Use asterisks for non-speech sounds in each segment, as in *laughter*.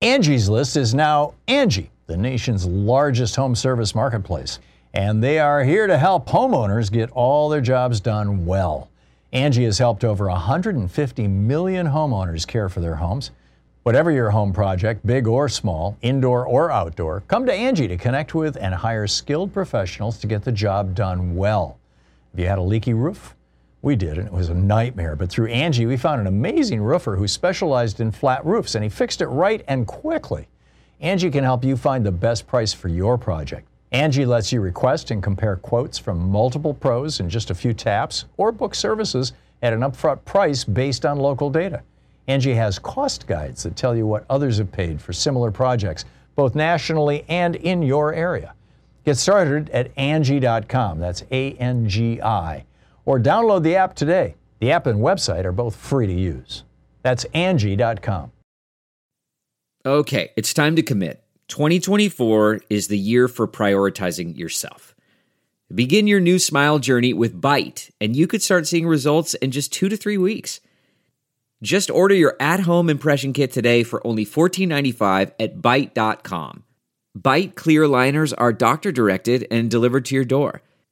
Angie's List is now Angie, the nation's largest home service marketplace. And they are here to help homeowners get all their jobs done well. Angie has helped over 150 million homeowners care for their homes. Whatever your home project, big or small, indoor or outdoor, come to Angie to connect with and hire skilled professionals to get the job done well. Have you had a leaky roof? We did, and it was a nightmare. But through Angie, we found an amazing roofer who specialized in flat roofs, and he fixed it right and quickly. Angie can help you find the best price for your project. Angie lets you request and compare quotes from multiple pros in just a few taps, or book services at an upfront price based on local data. Angie has cost guides that tell you what others have paid for similar projects, both nationally and in your area. Get started at Angie.com. That's A N G I. Or download the app today. The app and website are both free to use. That's Angie.com. Okay, it's time to commit. 2024 is the year for prioritizing yourself. Begin your new smile journey with Byte, and you could start seeing results in just two to three weeks. Just order your at home impression kit today for only $14.95 at Byte.com. Byte clear liners are doctor directed and delivered to your door.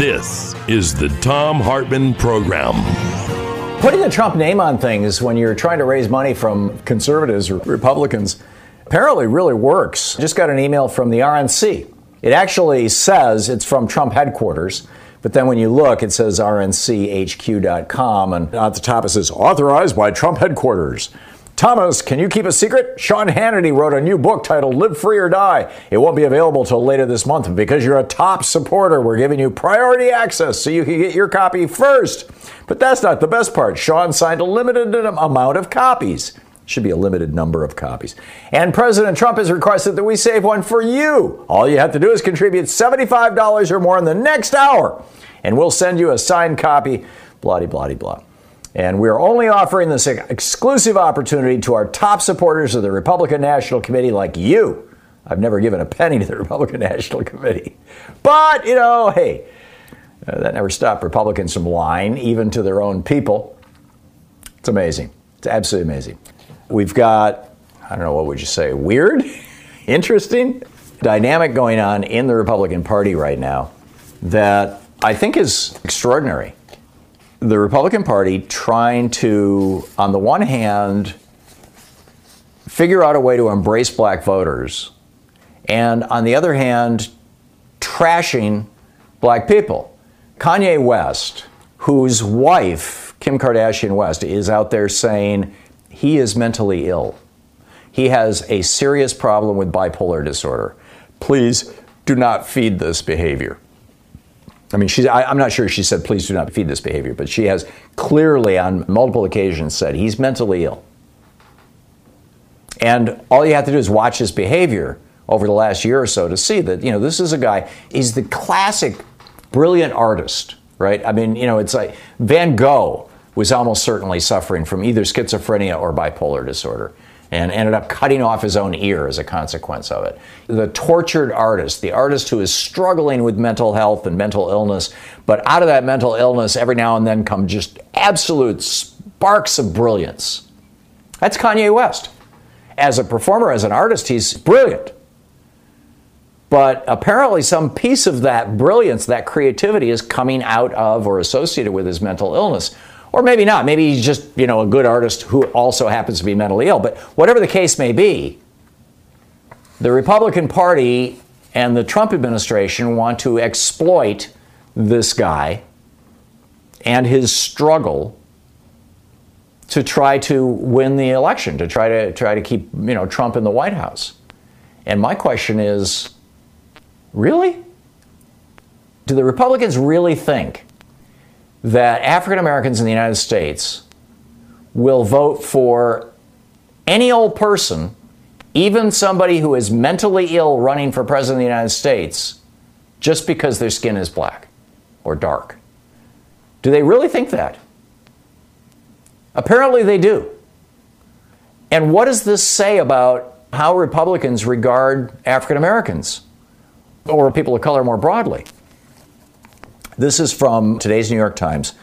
This is the Thom Hartmann Program. Putting the Trump name on things when you're trying to raise money from conservatives or Republicans apparently really works. I Just got an email from the RNC. It actually says it's from Trump headquarters, but then when you look, it says rnchq.com, and at the top it says authorized by Trump headquarters. Thomas, can you keep a secret? Sean Hannity wrote a new book titled Live Free or Die. It won't be available till later this month. And because you're a top supporter, we're giving you priority access so you can get your copy first. But that's not the best part. Sean signed a limited amount of copies. Should be a limited number of copies. And President Trump has requested that we save one for you. All you have to do is contribute $75 or more in the next hour, and we'll send you a signed copy. Blah, blah, blah. And we are only offering this exclusive opportunity to our top supporters of the Republican National Committee like you. I've never given a penny to the *laughs* Republican National Committee. But, you know, hey, uh, that never stopped Republicans from lying, even to their own people. It's amazing. It's absolutely amazing. We've got, I don't know, what would you say, weird, *laughs* interesting dynamic going on in the Republican Party right now that I think is extraordinary the Republican Party trying to, on the one hand, figure out a way to embrace black voters, and on the other hand, trashing black people. Kanye West, whose wife, Kim Kardashian West, is out there saying he is mentally ill. He has a serious problem with bipolar disorder. Please do not feed this behavior. I mean, she's, I, am not sure she said, please do not feed this behavior, but she has clearly on multiple occasions said he's mentally ill. And all you have to do is watch his behavior over the last year or so to see that, you know, this is a guy, he's the classic brilliant artist, right? I mean, you know, it's like Van Gogh was almost certainly suffering from either schizophrenia or bipolar disorder and ended up cutting off his own ear as a consequence of it. The tortured artist, the artist who is struggling with mental health and mental illness, but out of that mental illness, every now and then come just absolute sparks of brilliance. That's Kanye West. As a performer, as an artist, he's brilliant. But apparently, some piece of that brilliance, that creativity, is coming out of or associated with his mental illness. Or maybe not. Maybe he's just, you know, a good artist who also happens to be mentally ill. But whatever the case may be, the Republican Party and the Trump administration want to exploit this guy and his struggle to try to win the election, to try to try to keep, you know, Trump in the White House. And my question is, really? Do the Republicans really think that African Americans in the United States will vote for any old person, even somebody who is mentally ill running for president of the United States, just because their skin is black or dark. Do they really think that? Apparently they do. And what does this say about how Republicans regard African Americans or people of color more broadly? This is from today's New York Times.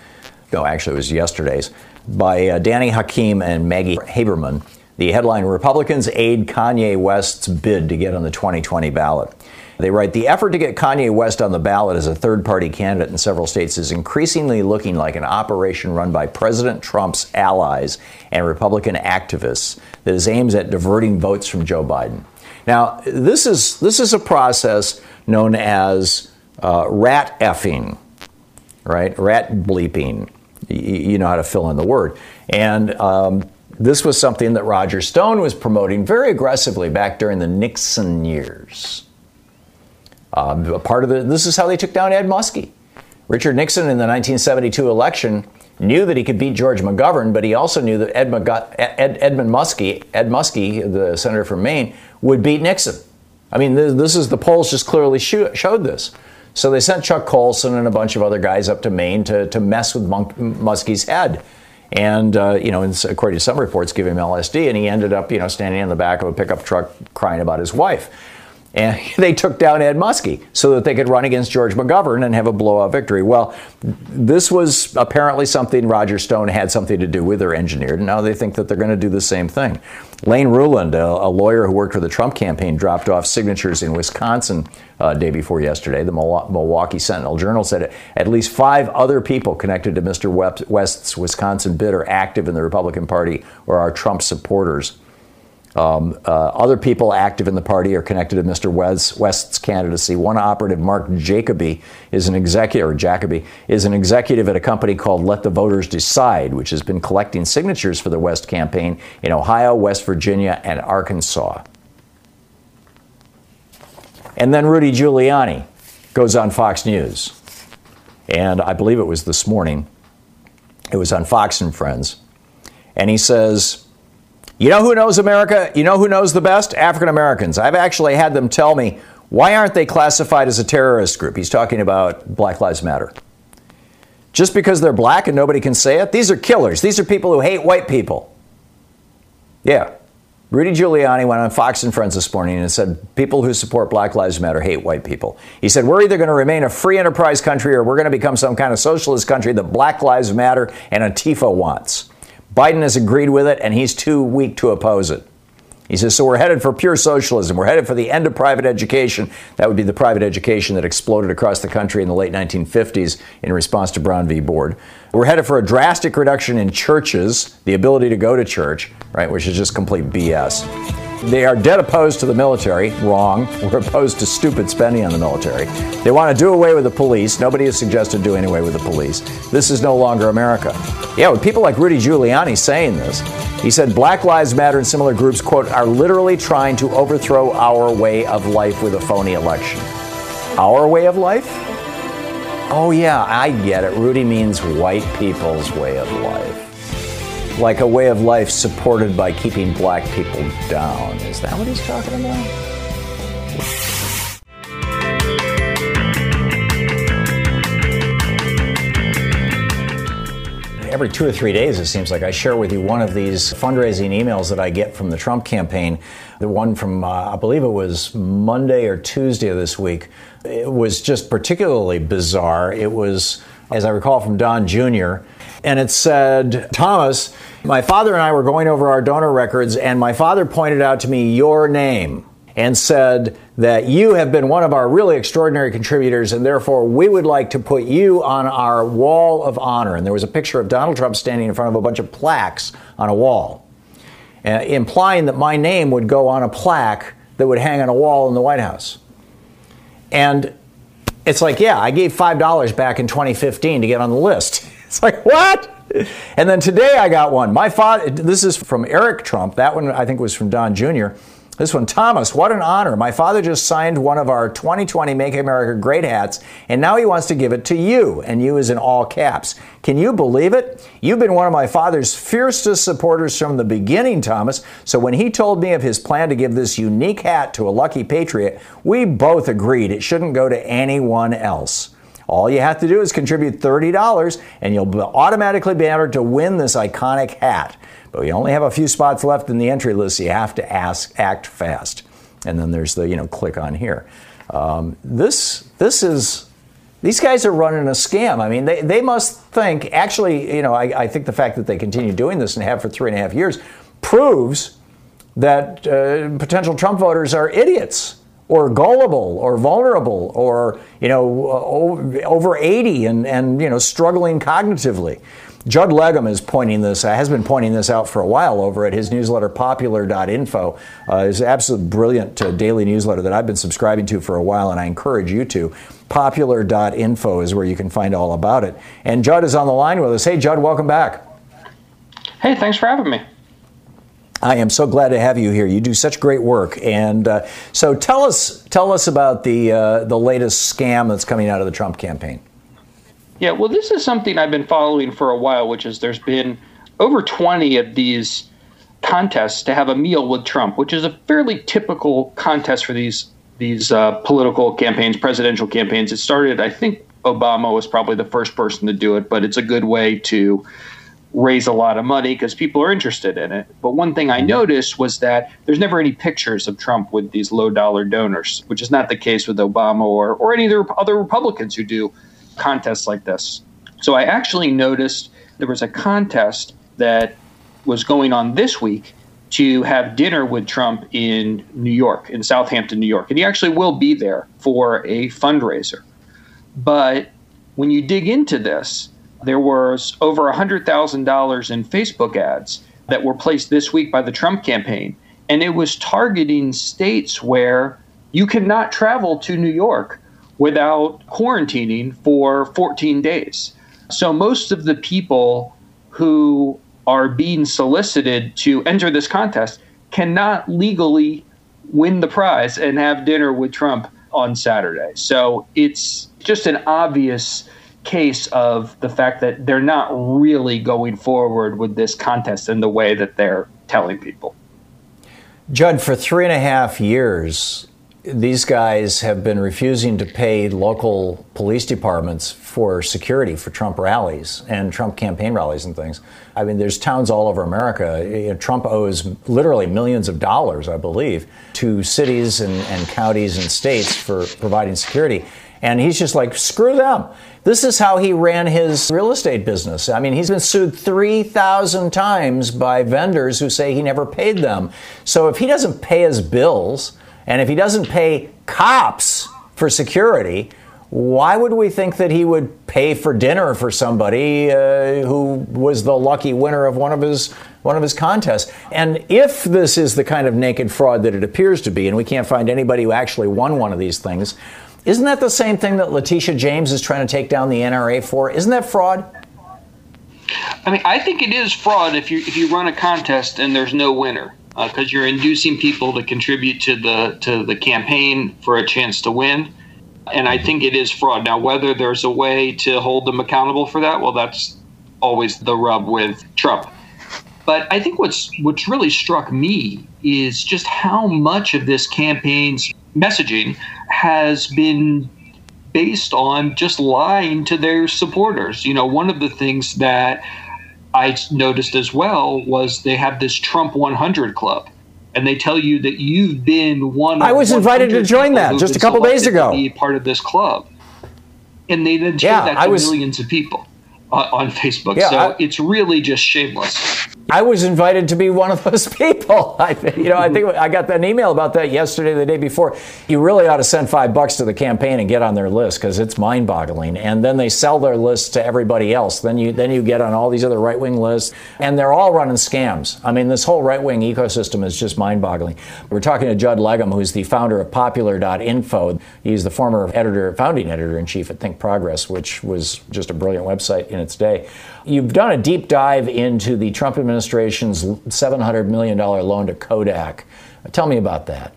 No, actually, it was yesterday's by uh, Danny Hakim and Maggie Haberman. The headline Republicans aid Kanye West's bid to get on the 2020 ballot. They write The effort to get Kanye West on the ballot as a third party candidate in several states is increasingly looking like an operation run by President Trump's allies and Republican activists that is aimed at diverting votes from Joe Biden. Now, this is, this is a process known as uh, rat effing, right? Rat bleeping. You, you know how to fill in the word. And um, this was something that Roger Stone was promoting very aggressively back during the Nixon years. Um, part of the, this is how they took down Ed Muskie. Richard Nixon in the 1972 election knew that he could beat George McGovern, but he also knew that Ed, Ed, Edmund Muskie, Ed Muskie, the senator from Maine, would beat Nixon. I mean, this, this is the polls just clearly showed this. So they sent Chuck Colson and a bunch of other guys up to Maine to, to mess with Monk, Muskie's head. And, uh, you know, according to some reports, give him LSD. And he ended up, you know, standing in the back of a pickup truck crying about his wife. And *laughs* they took down Ed Muskie so that they could run against George McGovern and have a blowout victory. Well, this was apparently something Roger Stone had something to do with or engineered, and now they think that they're going to do the same thing. Lane Ruhland, a, a lawyer who worked for the Trump campaign, dropped off signatures in Wisconsin uh, day before yesterday. The Milwaukee Sentinel Journal said at least five other people connected to Mr. West's Wisconsin bid are active in the Republican Party or are Trump supporters. Um, uh, other people active in the party are connected to Mr. West, West's candidacy. One operative, Mark Jacoby, is an executive, or Jacoby, is an executive at a company called Let the Voters Decide, which has been collecting signatures for the West campaign in Ohio, West Virginia, and Arkansas. And then Rudy Giuliani goes on Fox News. And I believe it was this morning. It was on Fox and Friends. And he says, you know who knows America? You know who knows the best? African Americans. I've actually had them tell me, why aren't they classified as a terrorist group? He's talking about Black Lives Matter. Just because they're black and nobody can say it? These are killers. These are people who hate white people. Yeah. Rudy Giuliani went on Fox and Friends this morning and said people who support Black Lives Matter hate white people. He said, We're either going to remain a free enterprise country or we're going to become some kind of socialist country that Black Lives Matter and Antifa wants. Biden has agreed with it, and he's too weak to oppose it. He says, so we're headed for pure socialism. We're headed for the end of private education. That would be the private education that exploded across the country in the late 1950s in response to Brown v. Board. We're headed for a drastic reduction in churches, the ability to go to church, right, which is just complete BS. They are dead opposed to the military. Wrong. *laughs* We're opposed to stupid spending on the military. They want to do away with the police. Nobody has suggested doing away with the police. This is no longer America. Yeah, with people like Rudy Giuliani saying this, he said Black Lives Matter and similar groups, quote, are literally trying to overthrow our way of life with a phony election. Our way of life? Oh, yeah, I get it. Rudy means white people's way of life like a way of life supported by keeping black people down. Is that what he's talking about? every two or three days, it seems like I share with you one of these fundraising emails that I get from the Trump campaign. The one from, uh, I believe it was Monday or Tuesday of this week. It was just particularly bizarre. It was, as I recall, from Don Jr and it said, Thomas, my father and I were going over our donor records, and my father pointed out to me your name and said that you have been one of our really extraordinary contributors, and therefore we would like to put you on our wall of honor. And there was a picture of Donald Trump standing in front of a bunch of plaques on a wall, uh, implying that my name would go on a plaque that would hang on a wall in the White House. And it's like, yeah, I gave $5 back in 2015 to get on the list. *laughs* It's like, what? And then today I got one. My father, this is from Eric Trump. That one I think was from Don Jr. This one, Thomas, what an honor. My father just signed one of our 2020 Make America Great hats, and now he wants to give it to you, and you is in all caps. Can you believe it? You've been one of my father's fiercest supporters from the beginning, Thomas. So when he told me of his plan to give this unique hat to a lucky patriot, we both agreed it shouldn't go to anyone else. All you have to do is contribute $30 and you'll automatically be entered to win this iconic hat. But we only have a few spots left in the entry list, so you have to ask, act fast. And then there's the, you know, click on here. Um, this, this is, these guys are running a scam. I mean, they, they must think, actually, you know, I, I think the fact that they continue doing this and have for three and a half years proves that uh, potential Trump voters are idiots or gullible or vulnerable or you know over 80 and, and you know struggling cognitively. Judd legum is pointing this uh, has been pointing this out for a while over at his newsletter popular.info uh, is absolutely brilliant uh, daily newsletter that i've been subscribing to for a while and i encourage you to. Popular.info is where you can find all about it. And judd is on the line with us. Hey judd welcome back. Hey thanks for having me I am so glad to have you here. You do such great work, and uh, so tell us tell us about the uh, the latest scam that's coming out of the Trump campaign. Yeah, well, this is something I've been following for a while, which is there's been over 20 of these contests to have a meal with Trump, which is a fairly typical contest for these these uh, political campaigns, presidential campaigns. It started, I think, Obama was probably the first person to do it, but it's a good way to raise a lot of money because people are interested in it. But one thing I mm-hmm. noticed was that there's never any pictures of Trump with these low dollar donors, which is not the case with Obama or, or any of the other Republicans who do contests like this. So I actually noticed there was a contest that was going on this week to have dinner with Trump in New York, in Southampton, New York. And he actually will be there for a fundraiser. But when you dig into this, there was over $100,000 in Facebook ads that were placed this week by the Trump campaign. And it was targeting states where you cannot travel to New York without quarantining for 14 days. So most of the people who are being solicited to enter this contest cannot legally win the prize and have dinner with Trump on Saturday. So it's just an obvious case of the fact that they're not really going forward with this contest in the way that they're telling people. Judd, for three and a half years, these guys have been refusing to pay local police departments for security for Trump rallies and Trump campaign rallies and things. I mean, there's towns all over America. Trump owes literally millions of dollars, I believe, to cities and, and counties and states for providing security. And he's just like, screw them. This is how he ran his real estate business. I mean, he's been sued 3,000 times by vendors who say he never paid them. So if he doesn't pay his bills and if he doesn't pay cops for security, why would we think that he would pay for dinner for somebody uh, who was the lucky winner of one of his one of his contests? And if this is the kind of naked fraud that it appears to be, and we can't find anybody who actually won one of these things, isn't that the same thing that Letitia James is trying to take down the NRA for? Isn't that fraud? I mean, I think it is fraud if you if you run a contest and there's no winner because uh, you're inducing people to contribute to the to the campaign for a chance to win. And I think it is fraud. Now, whether there's a way to hold them accountable for that, well, that's always the rub with Trump. But I think what's what's really struck me is just how much of this campaign's messaging has been based on just lying to their supporters. You know, one of the things that I noticed as well was they have this Trump 100 club. And they tell you that you've been one. I was invited to join that just a couple days ago. be part of this club, and they then yeah, that to was, millions of people on, on Facebook. Yeah, so I, it's really just shameless. I was invited to be one of those *laughs* people. I, you know, I think I got an email about that yesterday, the day before. You really ought to send five bucks to the campaign and get on their list because it's mind-boggling. And then they sell their list to everybody else. Then you then you get on all these other right-wing lists, and they're all running scams. I mean, this whole right-wing ecosystem is just mind-boggling. We're talking to Judd Legum, who's the founder of Popular.info. He's the former editor, founding editor in chief at Think Progress, which was just a brilliant website in its day. You've done a deep dive into the Trump administration's $700 million loan to Kodak. Tell me about that.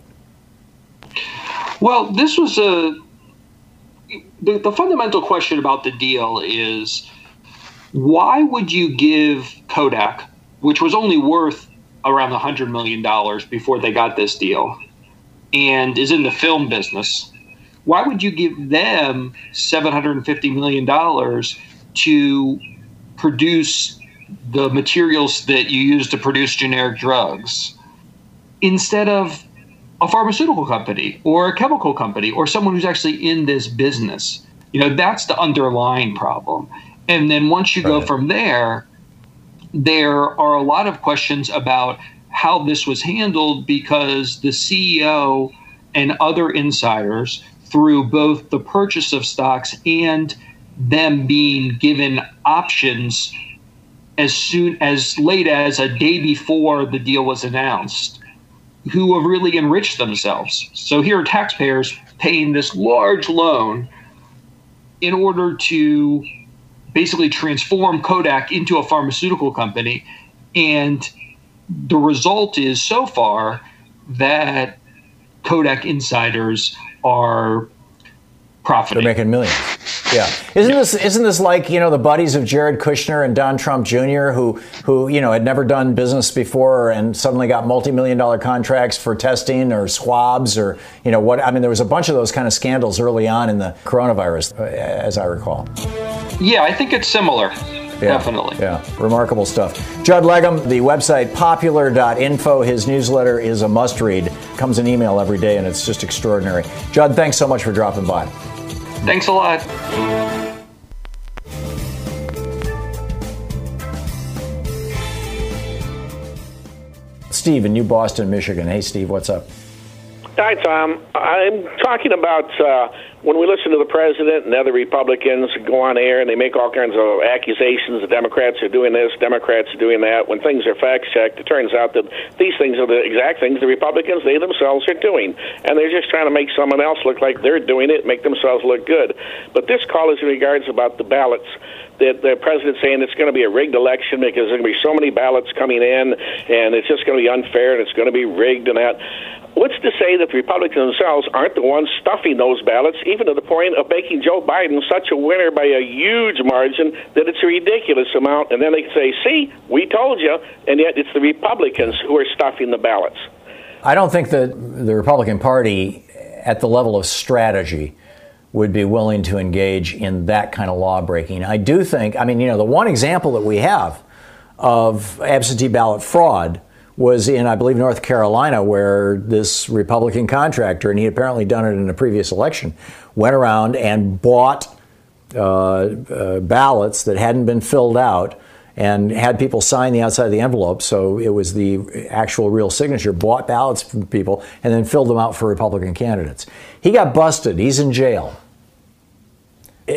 Well, this was a the, the fundamental question about the deal is why would you give Kodak, which was only worth around $100 million before they got this deal and is in the film business, why would you give them $750 million to produce the materials that you use to produce generic drugs instead of a pharmaceutical company or a chemical company or someone who's actually in this business. You know, that's the underlying problem. And then once you go from there, there are a lot of questions about how this was handled because the CEO and other insiders, through both the purchase of stocks and them being given options as soon as late as a day before the deal was announced who have really enriched themselves. So here are taxpayers paying this large loan in order to basically transform Kodak into a pharmaceutical company. And the result is so far that Kodak insiders are profiting. They're making millions. Yeah, isn't this isn't this like you know the buddies of Jared Kushner and Don Trump Jr. who who you know had never done business before and suddenly got multi-million dollar contracts for testing or swabs or you know what I mean there was a bunch of those kind of scandals early on in the coronavirus uh, as I recall. Yeah, I think it's similar. Yeah, Definitely. Yeah, remarkable stuff. Judd Legum, the website popular.info, his newsletter is a must read. Comes an email every day and it's just extraordinary. Judd, thanks so much for dropping by. Thanks a lot. Steve in New Boston, Michigan. Hey, Steve, what's up? Hi, Tom. I'm talking about uh, when we listen to the president and other Republicans go on air and they make all kinds of accusations. The Democrats are doing this, Democrats are doing that. When things are fact checked, it turns out that these things are the exact things the Republicans they themselves are doing, and they're just trying to make someone else look like they're doing it, make themselves look good. But this call is in regards about the ballots that the president's saying it's going to be a rigged election because there's going to be so many ballots coming in, and it's just going to be unfair and it's going to be rigged and that what's to say that the Republicans themselves aren't the ones stuffing those ballots, even to the point of making Joe Biden such a winner by a huge margin that it's a ridiculous amount? And then they say, see, we told you, and yet it's the Republicans who are stuffing the ballots. I don't think that the Republican Party, at the level of strategy, would be willing to engage in that kind of law breaking. I do think, I mean, you know, the one example that we have of absentee ballot fraud was in, I believe, North Carolina, where this Republican contractor, and he had apparently done it in a previous election, went around and bought uh, uh, ballots that hadn't been filled out and had people sign the outside of the envelope. So it was the actual real signature, bought ballots from people, and then filled them out for Republican candidates. He got busted. He's in jail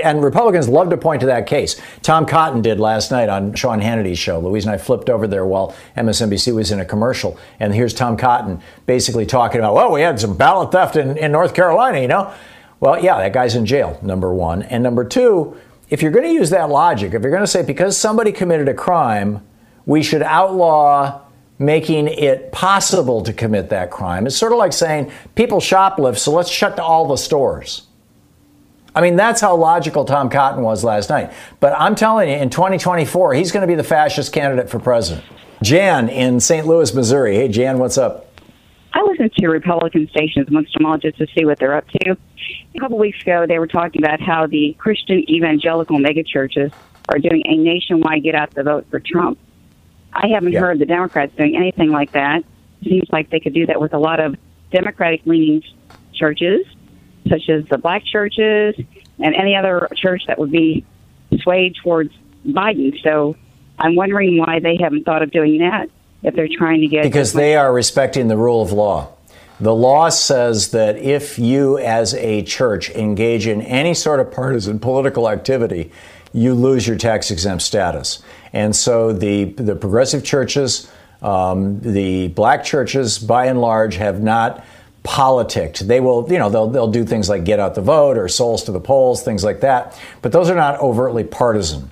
and Republicans love to point to that case. Tom Cotton did last night on Sean Hannity's show. Louise and I flipped over there while MSNBC was in a commercial. And here's Tom Cotton basically talking about, well, we had some ballot theft in, in North Carolina, you know? Well, yeah, that guy's in jail, number one. And number two, if you're going to use that logic, if you're going to say because somebody committed a crime, we should outlaw making it possible to commit that crime, it's sort of like saying people shoplift, so let's shut all the stores. I mean, that's how logical Tom Cotton was last night. But I'm telling you, in 2024, he's going to be the fascist candidate for president. Jan in St. Louis, Missouri. Hey, Jan, what's up? I listen to Republican stations once in a while just to see what they're up to. A couple weeks ago, they were talking about how the Christian evangelical megachurches are doing a nationwide get out the vote for Trump. I haven't yeah. heard the Democrats doing anything like that. It seems like they could do that with a lot of Democratic leaning churches such as the black churches and any other church that would be swayed towards Biden. So I'm wondering why they haven't thought of doing that if they're trying to get. Because they are respecting the rule of law. The law says that if you, as a church, engage in any sort of partisan political activity, you lose your tax exempt status. And so the, the progressive churches, um, the black churches, by and large, have not politics. They will, you know, they'll, they'll do things like get out the vote or souls to the polls, things like that. But those are not overtly partisan.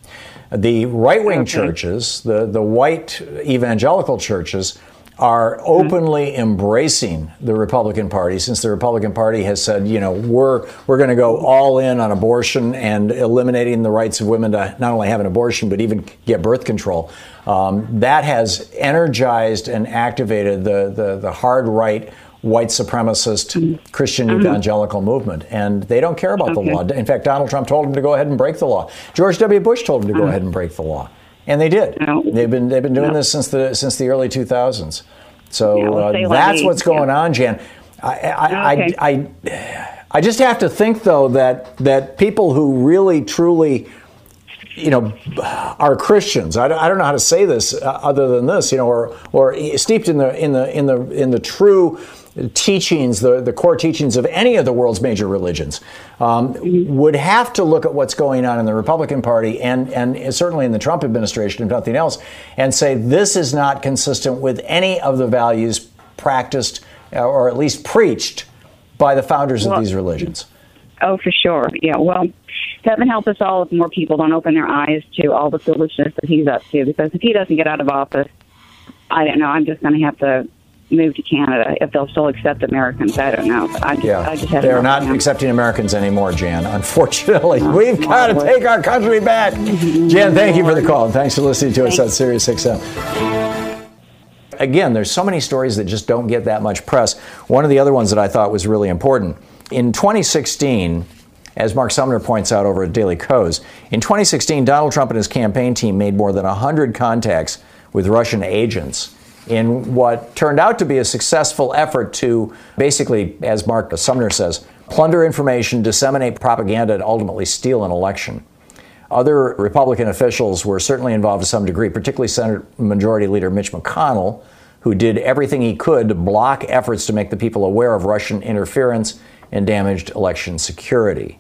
The right wing okay. churches, the, the white evangelical churches, are openly embracing the Republican Party since the Republican Party has said, you know, we're we're going to go all in on abortion and eliminating the rights of women to not only have an abortion but even get birth control. Um, that has energized and activated the the, the hard right white supremacist Christian Mm-hmm. evangelical movement, and they don't care about the law. In fact, Donald Trump told them to go ahead and break the law. George W. Bush told them to go ahead and break the law, and they did. No. They've been they've been doing No. this since the since the early 2000s. So Yeah, well, uh, say like that's what's going on, Jan. I I, Okay. I I I just have to think though that that people who really truly you know, are Christians. I don't, I don't know how to say this uh, other than this, you know, or or steeped in the in the in the in the true teachings, the the core teachings of any of the world's major religions, um, would have to look at what's going on in the Republican Party and and certainly in the Trump administration, if nothing else, and say this is not consistent with any of the values practiced uh, or at least preached by the founders of these religions. Oh, for sure. Yeah. Well, heaven help us all if more people don't open their eyes to all the foolishness that he's up to. Because if he doesn't get out of office, I don't know. I'm just going to have to move to Canada if they'll still accept Americans. I don't know. I just, Yeah, I just they're not accepting Americans anymore, Jan. Unfortunately, Oh, we've got to take our country back. Mm-hmm. Jan, thank you for the call, and thanks for listening to us on Thanks. Sirius XM. Again, there's so many stories that just don't get that much press. One of the other ones that I thought was really important in 2016. As Mark Sumner points out over at Daily Kos, in 2016, Donald Trump and his campaign team made more than 100 contacts with Russian agents in what turned out to be a successful effort to basically, as Mark Sumner says, plunder information, disseminate propaganda, and ultimately steal an election. Other Republican officials were certainly involved to some degree, particularly Senate Majority Leader Mitch McConnell, who did everything he could to block efforts to make the people aware of Russian interference and damaged election security.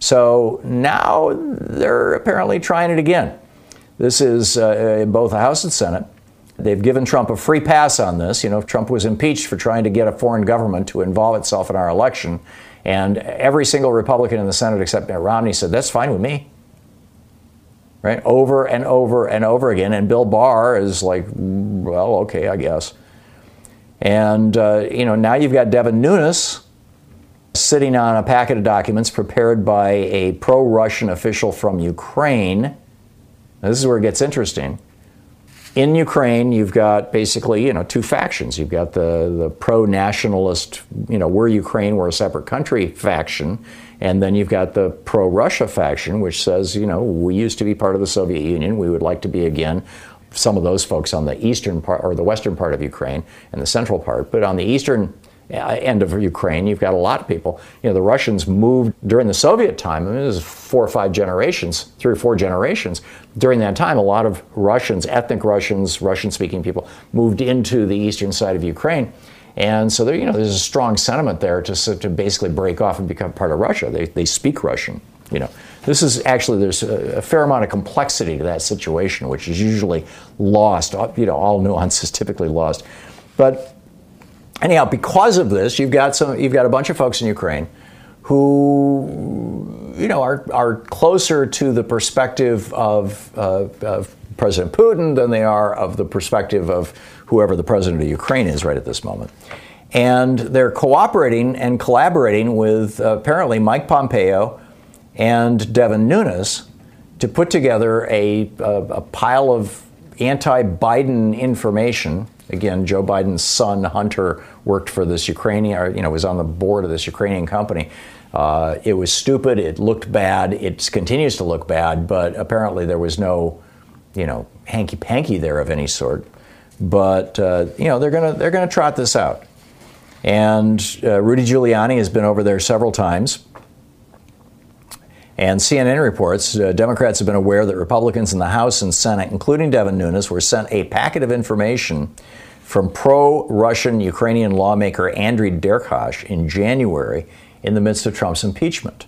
So now they're apparently trying it again. This is uh, in both the House and Senate. They've given Trump a free pass on this. You know, Trump was impeached for trying to get a foreign government to involve itself in our election. And every single Republican in the Senate except Mitt Romney said, that's fine with me. Right? Over and over and over again. And Bill Barr is like, well, okay, I guess. And, uh, you know, now you've got Devin Nunes sitting on a packet of documents prepared by a pro Russian official from Ukraine. Now, this is where it gets interesting. In Ukraine, you've got basically, you know, two factions. You've got the, the pro-nationalist, you know, we're Ukraine, we're a separate country faction, and then you've got the pro-Russia faction, which says, you know, we used to be part of the Soviet Union, we would like to be again. Some of those folks on the eastern part or the western part of Ukraine and the central part, but on the eastern Uh, end of Ukraine, you've got a lot of people. You know, the Russians moved during the Soviet time. I mean, it was four or five generations, three or four generations. During that time, a lot of Russians, ethnic Russians, Russian-speaking people, moved into the eastern side of Ukraine. And so there, you know, there's a strong sentiment there to, to basically break off and become part of Russia. They, they speak Russian. You know, this is actually there's a, a fair amount of complexity to that situation, which is usually lost. Uh, you know, all nuances typically lost. But anyhow, because of this, you've got some, you've got a bunch of folks in Ukraine who, you know, are are closer to the perspective of, uh, of President Putin than they are of the perspective of whoever the president of Ukraine is right at this moment. And they're cooperating and collaborating with uh, apparently Mike Pompeo and Devin Nunes to put together a, a, a pile of anti-Biden information. Again, Joe Biden's son Hunter worked for this Ukrainian, or, you know, was on the board of this Ukrainian company. Uh, it was stupid. It looked bad. It continues to look bad. But apparently, there was no, you know, hanky panky there of any sort. But uh, you know, they're gonna they're gonna trot this out. And uh, Rudy Giuliani has been over there several times. And CNN reports uh, Democrats have been aware that Republicans in the House and Senate, including Devin Nunes, were sent a packet of information from pro Russian Ukrainian lawmaker Andriy Derkach in January in the midst of Trump's impeachment.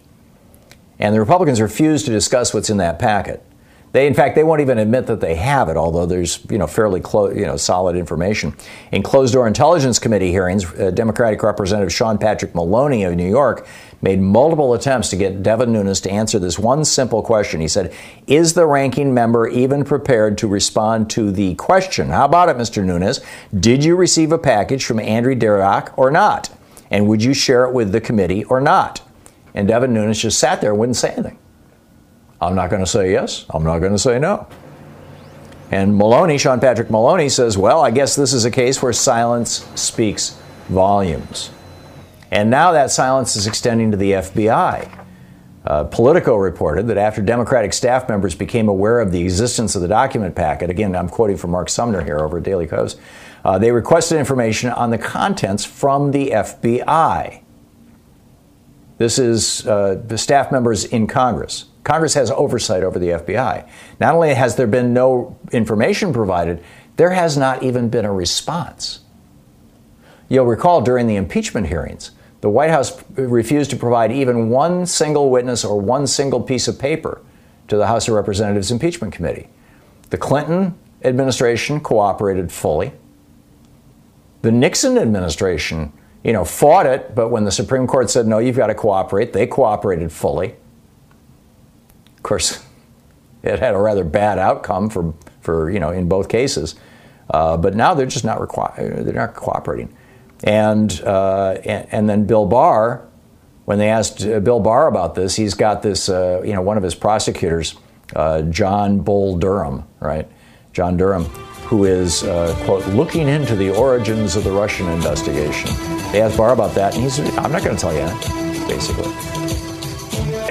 And the Republicans refused to discuss what's in that packet. They, in fact, they won't even admit that they have it, although there's, you know, fairly close, you know, solid information. In closed-door Intelligence Committee hearings, uh, Democratic Representative Sean Patrick Maloney of New York made multiple attempts to get Devin Nunes to answer this one simple question. He said, "Is the ranking member even prepared to respond to the question? How about it, Mr. Nunes? Did you receive a package from Andrew Dirac or not? And would you share it with the committee or not?" And Devin Nunes just sat there and wouldn't say anything. I'm not going to say yes. I'm not going to say no. And Maloney, Sean Patrick Maloney, says, well, I guess this is a case where silence speaks volumes. And now that silence is extending to the FBI. Uh, Politico reported that after Democratic staff members became aware of the existence of the document packet, again, I'm quoting from Mark Sumner here over at Daily Kos, uh, they requested information on the contents from the FBI. This is uh, the staff members in Congress. Congress has oversight over the FBI. Not only has there been no information provided, there has not even been a response. You'll recall during the impeachment hearings, the White House refused to provide even one single witness or one single piece of paper to the House of Representatives Impeachment Committee. The Clinton administration cooperated fully. The Nixon administration, you know, fought it, but when the Supreme Court said, no, you've got to cooperate, they cooperated fully. Of course, *laughs* it had a rather bad outcome for, for you know, in both cases. Uh, but now they're just not requi- they're not cooperating. And, uh, and, and then Bill Barr, when they asked uh, Bill Barr about this, he's got this uh, you know one of his prosecutors, uh, John Bull Durham, right? John Durham, who is uh, quote looking into the origins of the Russian investigation. They asked Barr about that, and he's I'm not going to tell you anything, basically.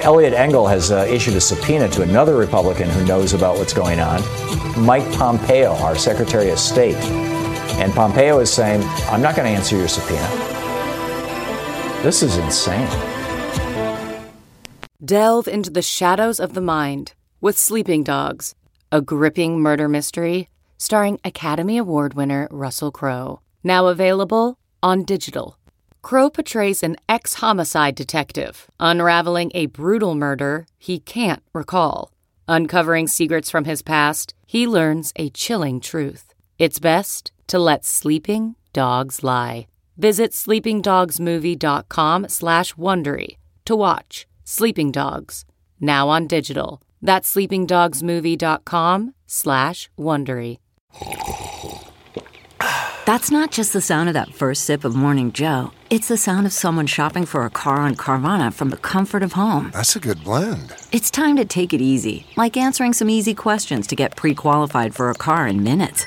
Eliot Engel has uh, issued a subpoena to another Republican who knows about what's going on, Mike Pompeo, our Secretary of State. And Pompeo is saying, I'm not going to answer your subpoena. This is insane. Delve into the shadows of the mind with Sleeping Dogs, a gripping murder mystery starring Academy Award winner Russell Crowe. Now available on digital. Crowe portrays an ex homicide detective unraveling a brutal murder he can't recall. Uncovering secrets from his past, he learns a chilling truth. It's best to let sleeping dogs lie. Visit sleepingdogsmovie.com slash Wondery to watch Sleeping Dogs, now on digital. That's sleepingdogsmovie.com slash Wondery. That's not just the sound of that first sip of Morning Joe. It's the sound of someone shopping for a car on Carvana from the comfort of home. That's a good blend. It's time to take it easy, like answering some easy questions to get pre qualified for a car in minutes.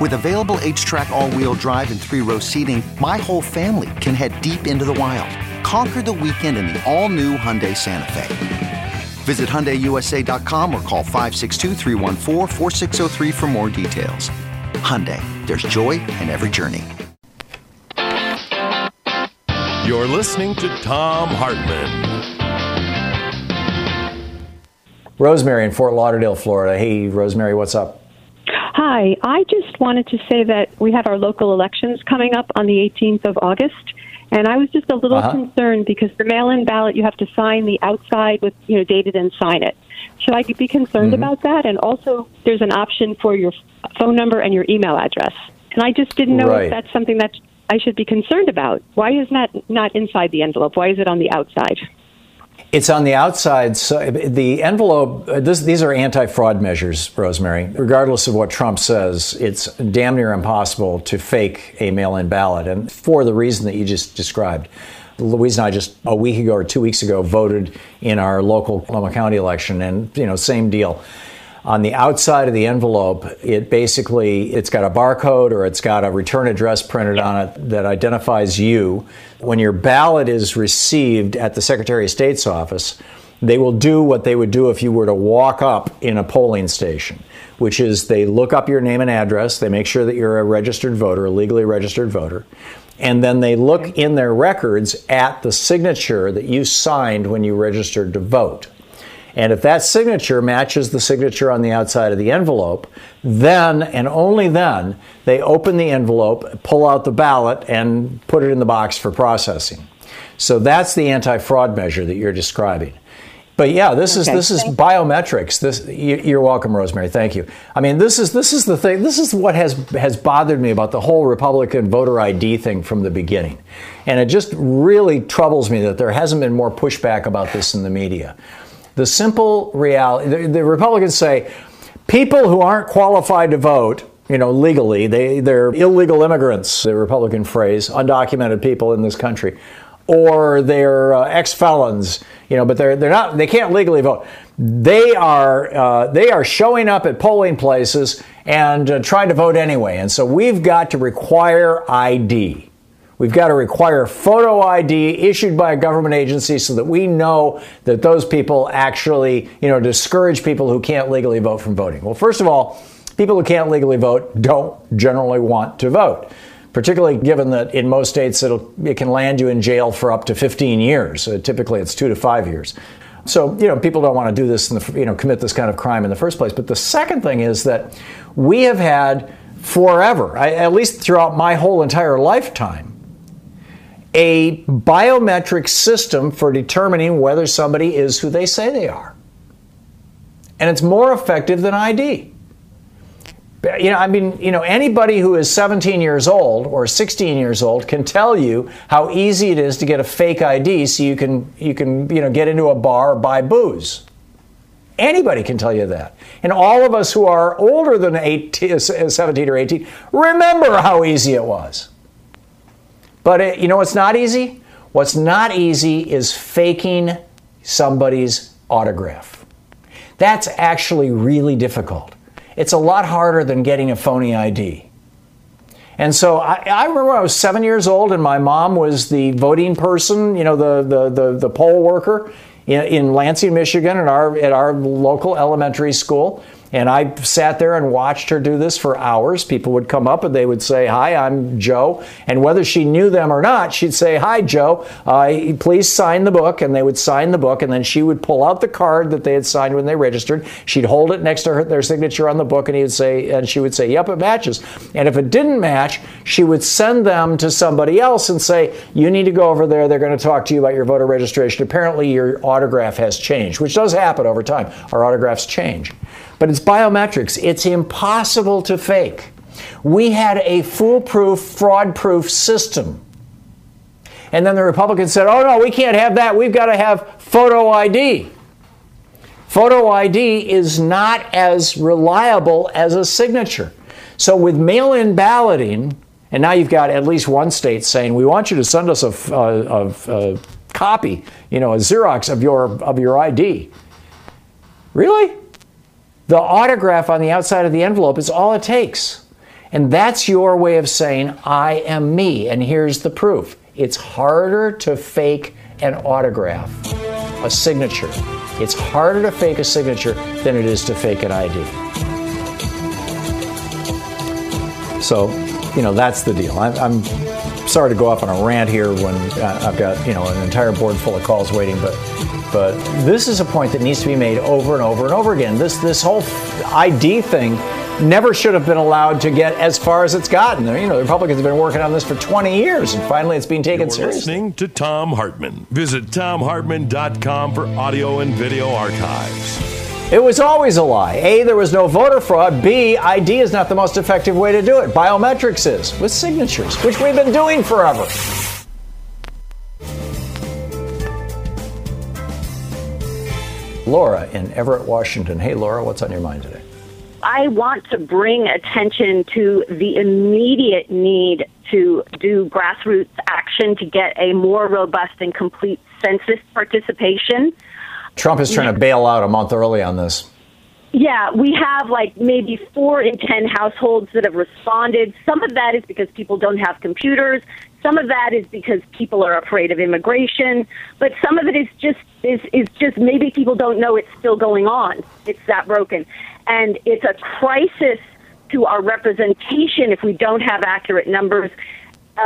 With available HTRAC, all wheel drive, and three row seating, my whole family can head deep into the wild. Conquer the weekend in the all new Hyundai Santa Fe. Visit HyundaiUSA.com or call 562 for more details. Hyundai, there's joy in every journey. You're listening to Thom Hartmann. Rosemary in Fort Lauderdale, Florida. Hey, Rosemary, what's up? Hi, I just wanted to say that we have our local elections coming up on the 18th of August, and I was just a little Uh-huh. concerned because the mail-in ballot you have to sign the outside with you know dated and sign it. Should I be concerned Mhm. about that? And also, there's an option for your phone number and your email address, and I just didn't know Right. if that's something that I should be concerned about. Why is that not inside the envelope? Why is it on the outside? It's on the outside. So the envelope. uh, This, these are anti-fraud measures, Rosemary. Regardless of what Trump says, it's damn near impossible to fake a mail-in ballot, and for the reason that you just described. Louise and I just a week ago or two weeks ago voted in our local Loma County election, and you know, same deal. On the outside of the envelope, it basically it's got a barcode or it's got a return address printed on it that identifies you. When your ballot is received at the Secretary of State's office, they will do what they would do if you were to walk up in a polling station, which is they look up your name and address, they make sure that you're a registered voter, a legally registered voter, and then they look in their records at the signature that you signed when you registered to vote. And if that signature matches the signature on the outside of the envelope, then and only then they open the envelope, pull out the ballot, and put it in the box for processing. So that's the anti-fraud measure that you're describing. But yeah, this is Okay. this is biometrics. This you- you're welcome, Rosemary. Thank you. I mean, this is this is the thing. This is what has has bothered me about the whole Republican voter ID thing from the beginning, and it just really troubles me that there hasn't been more pushback about this in the media. The simple reality: the, the Republicans say people who aren't qualified to vote. You know, legally, they, they're illegal immigrants, the Republican phrase, undocumented people in this country or they're uh, ex-felons, you know, but they're they're not they can't legally vote. They are uh, they are showing up at polling places and uh, trying to vote anyway. And so we've got to require ID. We've got to require photo ID issued by a government agency so that we know that those people actually, you know, discourage people who can't legally vote from voting. Well, first of all, people who can't legally vote don't generally want to vote particularly given that in most states it can land you in jail for up to 15 years. Uh, typically, it's two to five years. So, you know, people don't want to do this, the, you know, commit this kind of crime in the first place. But the second thing is that we have had forever, I, at least throughout my whole entire lifetime, a biometric system for determining whether somebody is who they say they are. And it's more effective than ID you know, I mean, you know, anybody who is 17 years old or 16 years old can tell you how easy it is to get a fake ID so you can you can, you know, get into a bar or buy booze. Anybody can tell you that. And all of us who are older than 18, *laughs* 17 or 18 remember how easy it was. But it, you know what's not easy? What's not easy is faking somebody's autograph. That's actually really difficult it's a lot harder than getting a phony ID. And so I, I, remember I was seven years old and my mom was the voting person, you know, the, the, the, the poll worker in, in Lansing, Michigan at our, at our local elementary school. And I sat there and watched her do this for hours. People would come up and they would say, Hi, I'm Joe. And whether she knew them or not, she'd say, Hi, Joe, uh, please sign the book. And they would sign the book. And then she would pull out the card that they had signed when they registered. She'd hold it next to her, their signature on the book. And he would say, and she would say, Yep, it matches. And if it didn't match, she would send them to somebody else and say, You need to go over there. They're going to talk to you about your voter registration. Apparently, your autograph has changed, which does happen over time. Our autographs change but it's biometrics. It's impossible to fake. We had a foolproof, fraud proof system. And then the Republicans said, oh no, we can't have that. We've got to have photo ID. Photo ID is not as reliable as a signature. So with mail in balloting, and now you've got at least one state saying, we want you to send us a, a, a, a copy, you know, a Xerox of your, of your ID. Really? The autograph on the outside of the envelope is all it takes. And that's your way of saying, I am me. And here's the proof it's harder to fake an autograph, a signature. It's harder to fake a signature than it is to fake an ID. So, you know, that's the deal. I'm, I'm sorry to go off on a rant here when uh, I've got, you know, an entire board full of calls waiting, but but this is a point that needs to be made over and over and over again. This this whole ID thing never should have been allowed to get as far as it's gotten. You know, the Republicans have been working on this for 20 years, and finally it's being taken You're seriously. listening to Thom Hartmann. Visit thomhartmann.com for audio and video archives. It was always a lie. A, there was no voter fraud. B, ID is not the most effective way to do it. Biometrics is, with signatures, which we've been doing forever. Laura in Everett, Washington. Hey, Laura, what's on your mind today? I want to bring attention to the immediate need to do grassroots action to get a more robust and complete census participation. Trump is trying to bail out a month early on this. Yeah, we have like maybe four in 10 households that have responded. Some of that is because people don't have computers. Some of that is because people are afraid of immigration, but some of it is just is is just maybe people don't know it's still going on. It's that broken. And it's a crisis to our representation if we don't have accurate numbers.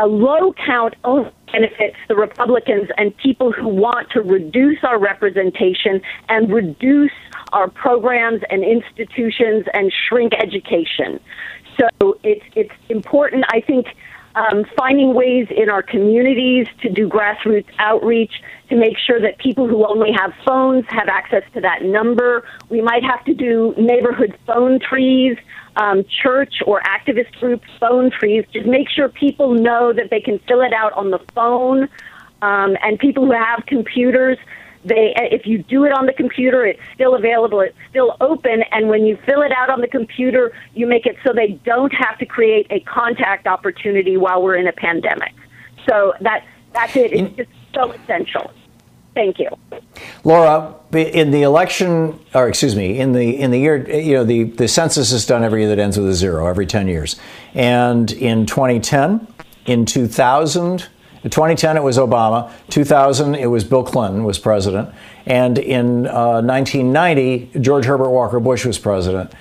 A low count only benefits the Republicans and people who want to reduce our representation and reduce our programs and institutions and shrink education. So it's it's important. I think um, finding ways in our communities to do grassroots outreach to make sure that people who only have phones have access to that number. We might have to do neighborhood phone trees, um, church or activist group phone trees. Just make sure people know that they can fill it out on the phone. Um, and people who have computers, they if you do it on the computer, it's still available, it's still open, and when you fill it out on the computer, you make it so they don't have to create a contact opportunity while we're in a pandemic. So that that's it. It's just so essential. Thank you. Laura, in the election, or excuse me, in the in the year, you know, the, the census is done every year that ends with a zero, every 10 years. And in 2010, in 2000, in 2010 it was Obama, 2000 it was Bill Clinton was president, and in uh, 1990 George Herbert Walker Bush was president.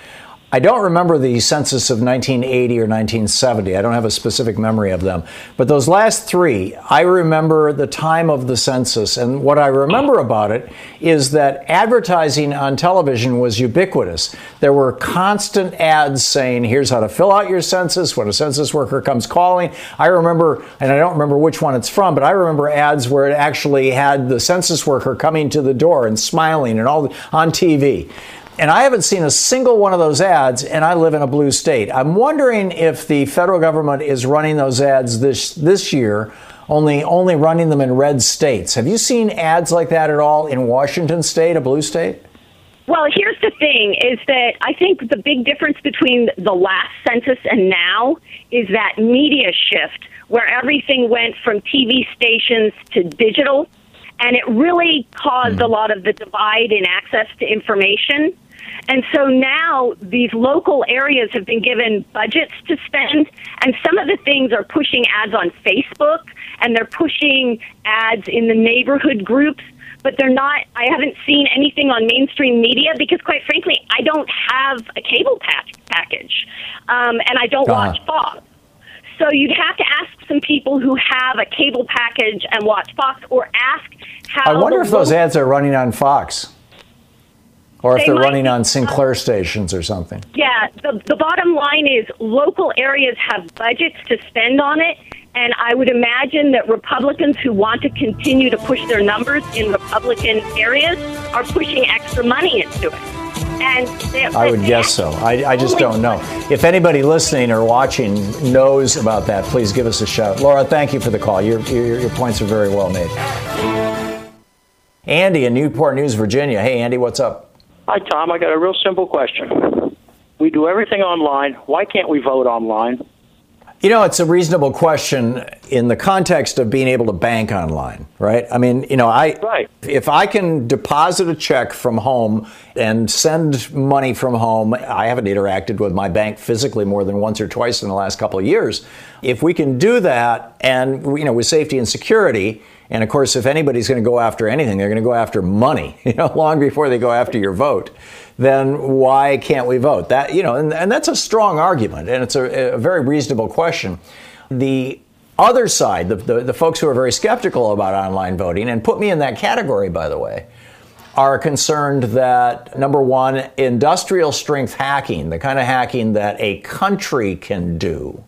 I don't remember the census of 1980 or 1970. I don't have a specific memory of them. But those last three, I remember the time of the census. And what I remember about it is that advertising on television was ubiquitous. There were constant ads saying, here's how to fill out your census when a census worker comes calling. I remember, and I don't remember which one it's from, but I remember ads where it actually had the census worker coming to the door and smiling and all on TV. And I haven't seen a single one of those ads, and I live in a blue state. I'm wondering if the federal government is running those ads this this year, only only running them in red states. Have you seen ads like that at all in Washington State, a blue state? Well, here's the thing is that I think the big difference between the last census and now is that media shift where everything went from TV stations to digital and it really caused hmm. a lot of the divide in access to information. And so now these local areas have been given budgets to spend, and some of the things are pushing ads on Facebook and they're pushing ads in the neighborhood groups, but they're not. I haven't seen anything on mainstream media because, quite frankly, I don't have a cable pack- package um, and I don't Uh-huh. watch Fox. So you'd have to ask some people who have a cable package and watch Fox, or ask how. I wonder if those ads are running on Fox, or if They they're running on Sinclair stations or something. Yeah, the, the bottom line is local areas have budgets to spend on it, and I would imagine that Republicans who want to continue to push their numbers in Republican areas are pushing extra money into it. And I would guess so. I, I just don't know. If anybody listening or watching knows about that, please give us a shout. Laura, thank you for the call. Your, your, your points are very well made. Andy in Newport News, Virginia. Hey, Andy, what's up? Hi, Tom. I got a real simple question. We do everything online. Why can't we vote online? You know, it's a reasonable question in the context of being able to bank online, right? I mean, you know, I right. if I can deposit a check from home and send money from home, I haven't interacted with my bank physically more than once or twice in the last couple of years. If we can do that and you know, with safety and security, and of course, if anybody's going to go after anything, they're going to go after money, *laughs* you know, long before they go after your vote. Then why can't we vote? That you know, and, and that's a strong argument, and it's a, a very reasonable question. The other side, the, the, the folks who are very skeptical about online voting, and put me in that category, by the way, are concerned that number one, industrial strength hacking, the kind of hacking that a country can do,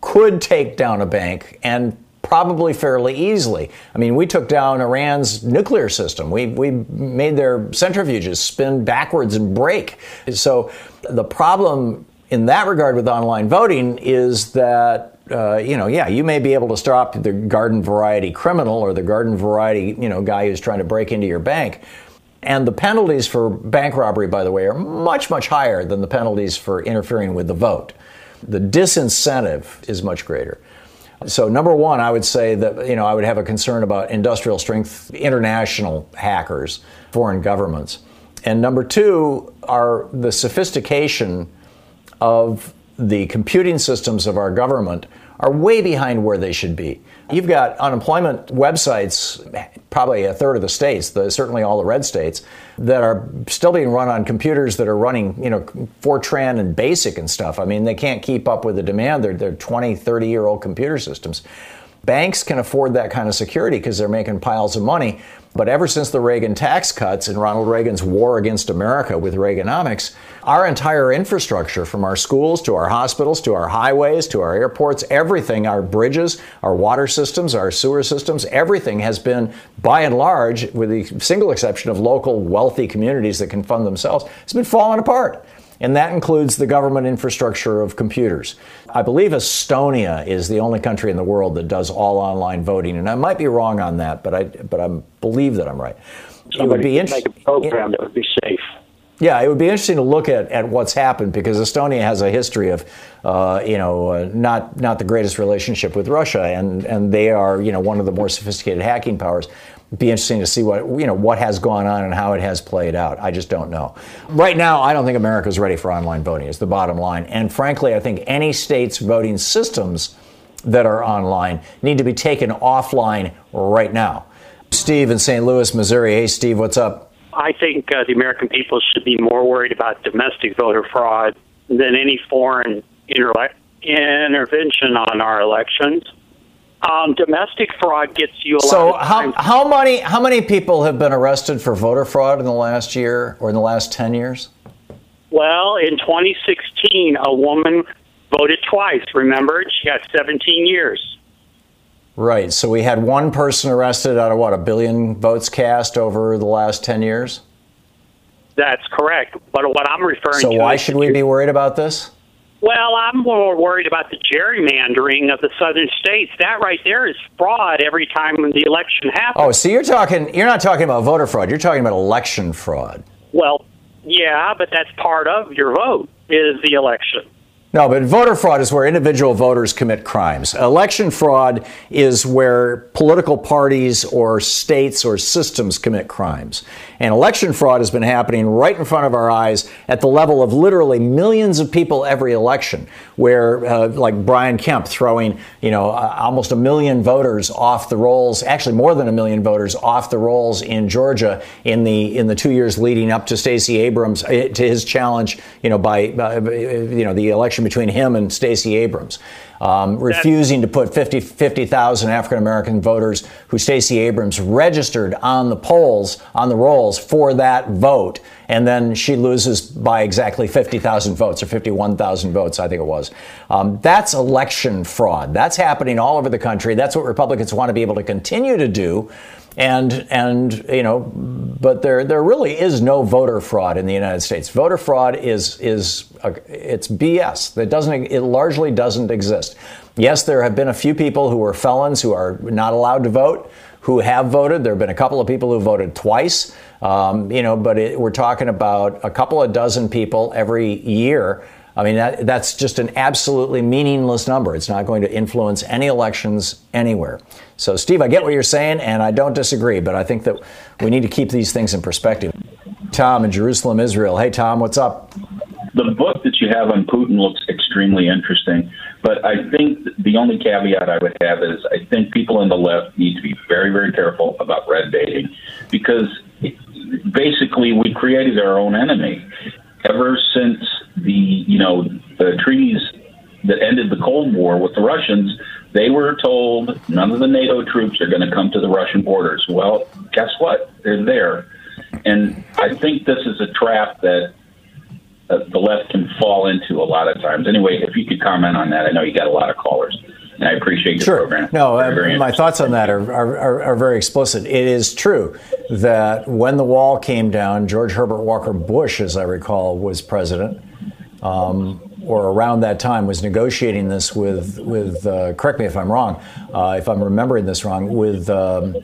could take down a bank and probably fairly easily. I mean, we took down Iran's nuclear system. We, we made their centrifuges spin backwards and break. So the problem in that regard with online voting is that uh, you know, yeah, you may be able to stop the garden variety criminal or the garden variety, you know, guy who's trying to break into your bank. And the penalties for bank robbery, by the way, are much, much higher than the penalties for interfering with the vote. The disincentive is much greater. So, number one, I would say that, you know, I would have a concern about industrial strength international hackers, foreign governments. And number two are the sophistication of the computing systems of our government are way behind where they should be. You've got unemployment websites, probably a third of the states, the, certainly all the red states, that are still being run on computers that are running, you know, Fortran and BASIC and stuff. I mean, they can't keep up with the demand. They're, they're 20, 30 year old computer systems. Banks can afford that kind of security because they're making piles of money. But ever since the Reagan tax cuts and Ronald Reagan's war against America with Reaganomics, our entire infrastructure, from our schools to our hospitals to our highways to our airports, everything, our bridges, our water systems, our sewer systems, everything has been, by and large, with the single exception of local wealthy communities that can fund themselves, has been falling apart and that includes the government infrastructure of computers. I believe Estonia is the only country in the world that does all online voting, and I might be wrong on that, but I but I believe that I'm right. Somebody it would be interesting. Make a program that would be safe. Yeah, it would be interesting to look at, at what's happened because Estonia has a history of, uh, you know, uh, not not the greatest relationship with Russia, and and they are you know one of the more sophisticated hacking powers be interesting to see what you know what has gone on and how it has played out. I just don't know. Right now, I don't think America is ready for online voting. Is the bottom line. And frankly, I think any state's voting systems that are online need to be taken offline right now. Steve in St. Louis, Missouri. Hey, Steve, what's up? I think uh, the American people should be more worried about domestic voter fraud than any foreign inter- intervention on our elections. Um, domestic fraud gets you. so how how many how many people have been arrested for voter fraud in the last year or in the last ten years? Well, in 2016, a woman voted twice. Remember, she got 17 years. Right. So we had one person arrested out of what a billion votes cast over the last 10 years. That's correct. But what I'm referring so to. So why should we be worried about this? Well, I'm more worried about the gerrymandering of the southern states. That right there is fraud every time the election happens. Oh, so you're talking you're not talking about voter fraud, you're talking about election fraud. Well, yeah, but that's part of your vote is the election. No, but voter fraud is where individual voters commit crimes. Election fraud is where political parties or states or systems commit crimes. And election fraud has been happening right in front of our eyes at the level of literally millions of people every election, where uh, like Brian Kemp throwing, you know, uh, almost a million voters off the rolls, actually more than a million voters off the rolls in Georgia in the in the 2 years leading up to Stacey Abrams uh, to his challenge, you know, by uh, you know, the election between him and Stacey Abrams um, refusing to put 50 50,000 African American voters who Stacey Abrams registered on the polls, on the rolls for that vote. And then she loses by exactly 50,000 votes or 51,000 votes, I think it was. Um, that's election fraud. That's happening all over the country. That's what Republicans want to be able to continue to do and and you know, but there there really is no voter fraud in the United States. Voter fraud is is a, it's BS. That doesn't it largely doesn't exist. Yes, there have been a few people who are felons who are not allowed to vote who have voted. There have been a couple of people who voted twice. Um, you know, but it, we're talking about a couple of dozen people every year I mean, that, that's just an absolutely meaningless number. It's not going to influence any elections anywhere. So, Steve, I get what you're saying, and I don't disagree, but I think that we need to keep these things in perspective. Tom in Jerusalem, Israel. Hey, Tom, what's up? The book that you have on Putin looks extremely interesting, but I think the only caveat I would have is I think people on the left need to be very, very careful about red baiting because basically we created our own enemy ever since the you know the treaties that ended the Cold War with the Russians, they were told none of the NATO troops are going to come to the Russian borders. Well, guess what? They're there. and I think this is a trap that uh, the left can fall into a lot of times. Anyway, if you could comment on that, I know you got a lot of callers. I appreciate your sure. program. No, very, very uh, my thoughts on that are, are, are, very explicit. It is true that when the wall came down, George Herbert Walker Bush, as I recall, was president. Um, or around that time was negotiating this with with uh, correct me if I'm wrong, uh, if I'm remembering this wrong, with um,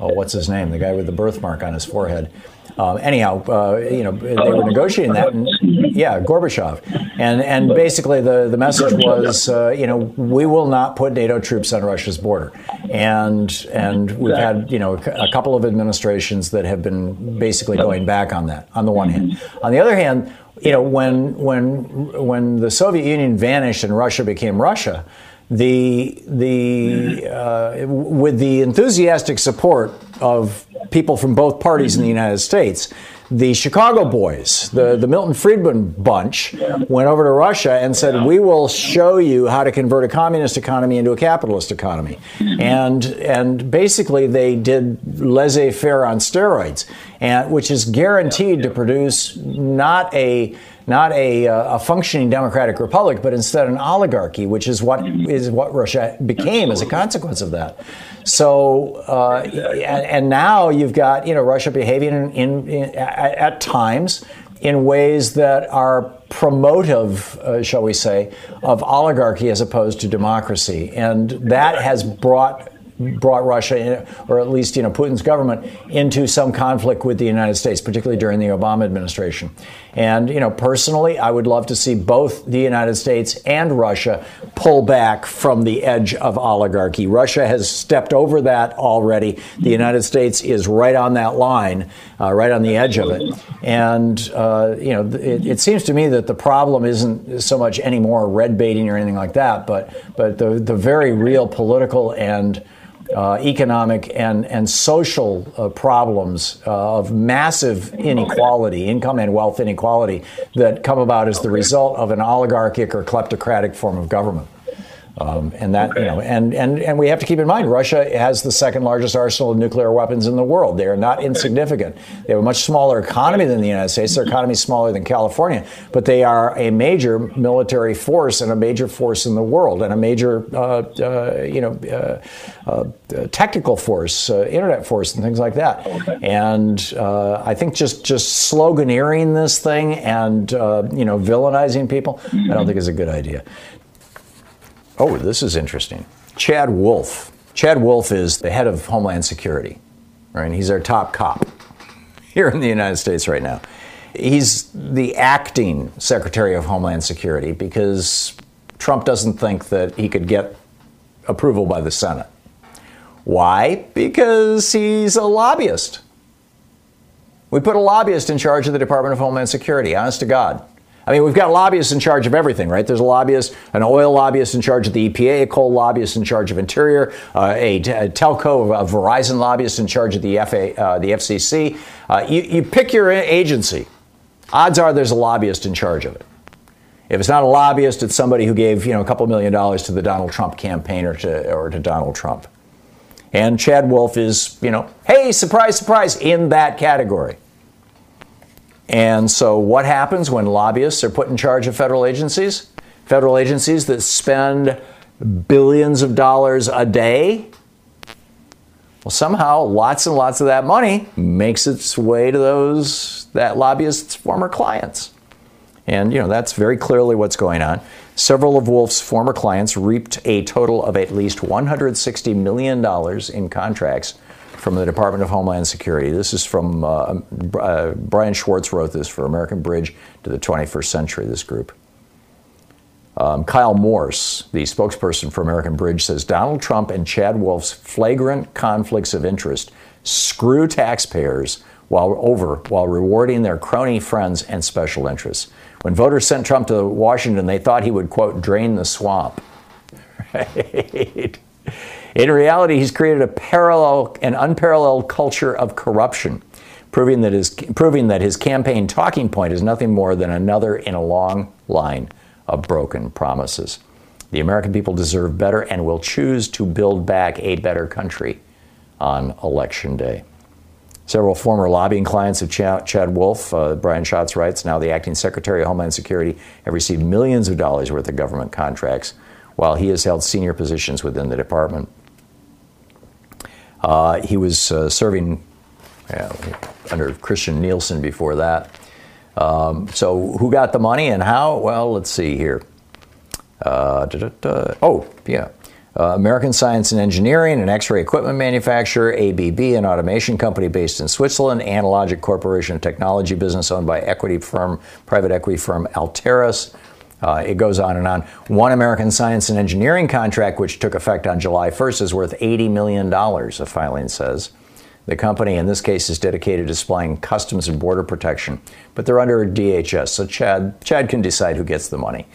oh what's his name, the guy with the birthmark on his forehead. Um, anyhow, uh, you know they were negotiating that, and, yeah, Gorbachev, and and basically the the message was, uh, you know, we will not put NATO troops on Russia's border, and and we've had you know a couple of administrations that have been basically going back on that. On the one hand, on the other hand, you know, when when when the Soviet Union vanished and Russia became Russia, the the uh, with the enthusiastic support of people from both parties in the United States, the Chicago boys, the, the Milton Friedman bunch, went over to Russia and said, "We will show you how to convert a communist economy into a capitalist economy," and and basically they did laissez-faire on steroids, and which is guaranteed to produce not a not a, uh, a, functioning democratic republic, but instead an oligarchy, which is what is what Russia became as a consequence of that. So, uh, and, and, now you've got you know Russia behaving in, in, in at, at, times in ways that are promotive, uh, shall we say, of oligarchy as opposed to democracy, and that has brought brought Russia, in, or at least you know Putin's government, into some conflict with the United States, particularly during the Obama administration. And you know, personally, I would love to see both the United States and Russia pull back from the edge of oligarchy. Russia has stepped over that already. The United States is right on that line, uh, right on the edge of it. And uh, you know, it, it, seems to me that the problem isn't so much anymore red baiting or anything like that, but but the the very real political and uh, economic and, and social uh, problems uh, of massive inequality, income and wealth inequality, that come about as the result of an oligarchic or kleptocratic form of government. Um, and that, okay. you know, and, and, and we have to keep in mind Russia has the second largest arsenal of nuclear weapons in the world. They are not insignificant. They have a much smaller economy than the United States. Their economy is smaller than California, but they are a major military force and a major force in the world and a major, uh, uh, you know, uh, uh technical force, uh, internet force, and things like that. Okay. And uh, I think just just sloganeering this thing and you know villainizing people, mm-hmm. I don't think is a good idea. Oh, this is interesting. Chad Wolf. Chad Wolf is the head of Homeland Security, right? He's our top cop *laughs* here in the United States right now. He's the acting Secretary of Homeland Security because Trump doesn't think that he could get approval by the Senate. Why? Because he's a lobbyist. We put a lobbyist in charge of the Department of Homeland Security, honest to God. I mean, we've got lobbyists in charge of everything, right? There's a lobbyist, an oil lobbyist in charge of the EPA, a coal lobbyist in charge of Interior, uh, telco, a Verizon lobbyist in charge of the, FA, uh, the FCC. Uh, you, you pick your agency. Odds are there's a lobbyist in charge of it. If it's not a lobbyist, it's somebody who gave you know a couple million dollars to the Donald Trump campaign or to or to Donald Trump. And Chad Wolf is, you know, hey, surprise, surprise, in that category. And so, what happens when lobbyists are put in charge of federal agencies? Federal agencies that spend billions of dollars a day? Well, somehow lots and lots of that money makes its way to those that lobbyists' former clients. And you know, that's very clearly what's going on. Several of Wolf's former clients reaped a total of at least $160 million in contracts from the Department of Homeland Security. This is from uh, uh, Brian Schwartz wrote this for American Bridge to the 21st Century, this group. Um, Kyle Morse, the spokesperson for American Bridge, says Donald Trump and Chad Wolf's flagrant conflicts of interest screw taxpayers while over while rewarding their crony friends and special interests. When voters sent Trump to Washington, they thought he would quote drain the swamp. *laughs* Right? In reality, he's created a parallel and unparalleled culture of corruption, proving that his, proving that his campaign talking point is nothing more than another in a long line of broken promises. The American people deserve better and will choose to build back a better country on Election Day. Several former lobbying clients of Chad, Wolf, uh, Brian Schatz writes, now the acting Secretary of Homeland Security, have received millions of dollars worth of government contracts while he has held senior positions within the department. Uh, he was uh, serving under Kirstjen Nielsen before that. Um, so, who got the money and how? Well, let's see here. Uh, oh, yeah. Uh, American Science and Engineering, an X ray equipment manufacturer, ABB, an automation company based in Switzerland, Analogic Corporation, a technology business owned by equity firm, private equity firm Altaris. Uh, it goes on and on. One American Science and Engineering contract, which took effect on July 1st, is worth $80 million, a filing says. The company, in this case, is dedicated to supplying customs and border protection, but they're under DHS, so Chad, Chad can decide who gets the money.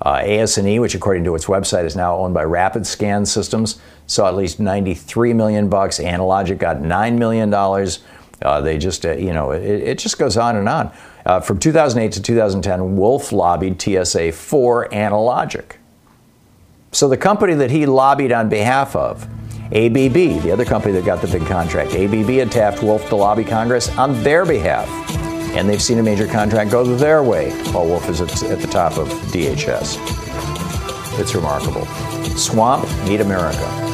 Uh, AS&E, which according to its website is now owned by Rapiscan Systems, saw at least 93 million bucks. Analogic got 9 million dollars. Uh, they just, uh, you know, it, it, just goes on and on. Uh, from 2008 to 2010, Wolf lobbied TSA for Analogic. So the company that he lobbied on behalf of, ABB, the other company that got the big contract, ABB had tapped Wolf to lobby Congress on their behalf and they've seen a major contract go their way while Wolf is at, at the top of DHS. It's remarkable. Swamp, meet America.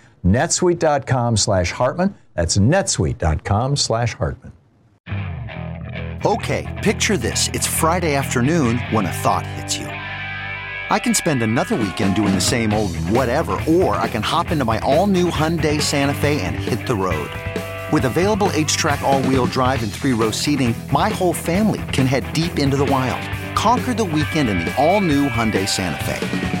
netsuite.com slash Hartmann. That's netsuite.com slash Hartmann. Okay, picture this. It's Friday afternoon when a thought hits you. I can spend another weekend doing the same old whatever, or I can hop into my all new Hyundai Santa Fe and hit the road. With available HTRAC, all-wheel drive and three-row seating, my whole family can head deep into the wild. Conquer the weekend in the all-new Hyundai Santa Fe.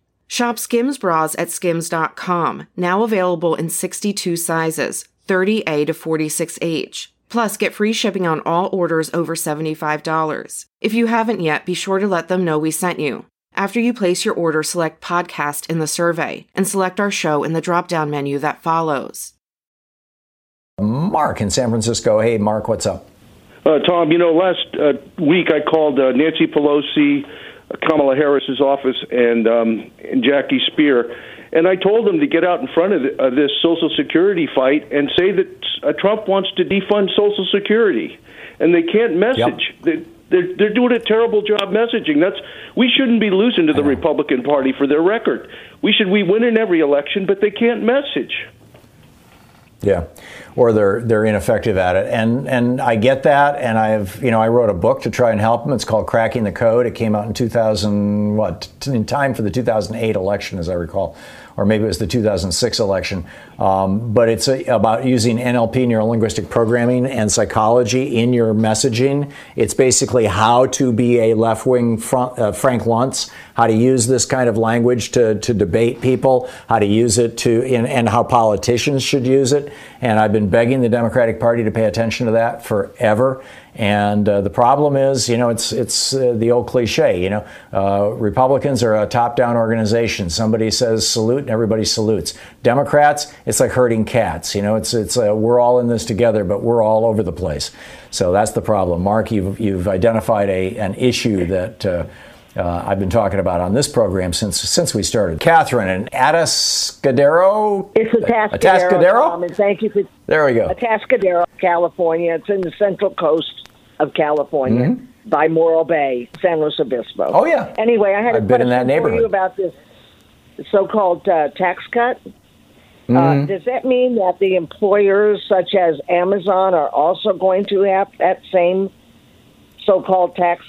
Shop Skims bras at skims.com, now available in 62 sizes, 30A to 46H. Plus, get free shipping on all orders over $75. If you haven't yet, be sure to let them know we sent you. After you place your order, select podcast in the survey and select our show in the drop down menu that follows. Mark in San Francisco. Hey, Mark, what's up? Uh, Tom, you know, last uh, week I called uh, Nancy Pelosi, Kamala Harris's office, and, um, and Jackie Speier, and I told them to get out in front of the, this Social Security fight and say that uh, Trump wants to defund Social Security, and they can't message. Yep. They, they're, they're doing a terrible job messaging. That's we shouldn't be losing to the Republican Party for their record. We should we win in every election, but they can't message. Yeah, or they're they're ineffective at it, and and I get that, and I've you know I wrote a book to try and help them. It's called Cracking the Code. It came out in 2000, what in time for the 2008 election, as I recall or maybe it was the 2006 election. Um, but it's a, about using NLP, neuro linguistic programming, and psychology in your messaging. It's basically how to be a left wing uh, Frank Luntz, how to use this kind of language to, to debate people, how to use it to, in, and how politicians should use it. And I've been begging the Democratic Party to pay attention to that forever. And uh, the problem is, you know, it's it's uh, the old cliche. You know, uh, Republicans are a top-down organization. Somebody says salute, and everybody salutes. Democrats, it's like herding cats. You know, it's it's uh, we're all in this together, but we're all over the place. So that's the problem. Mark, you've you've identified a an issue that. Uh, I've been talking about on this program since since we started. Catherine and Atascadero. It's Atascadero. Atascadero. Um, and thank you for. There we go. Atascadero, California. It's in the central coast of California mm-hmm. by Morro Bay, San Luis Obispo. Oh yeah. Anyway, I had I've a been in question that neighborhood. for you about this so-called uh, tax cut. Uh, mm-hmm. does that mean that the employers, such as Amazon, are also going to have that same so-called tax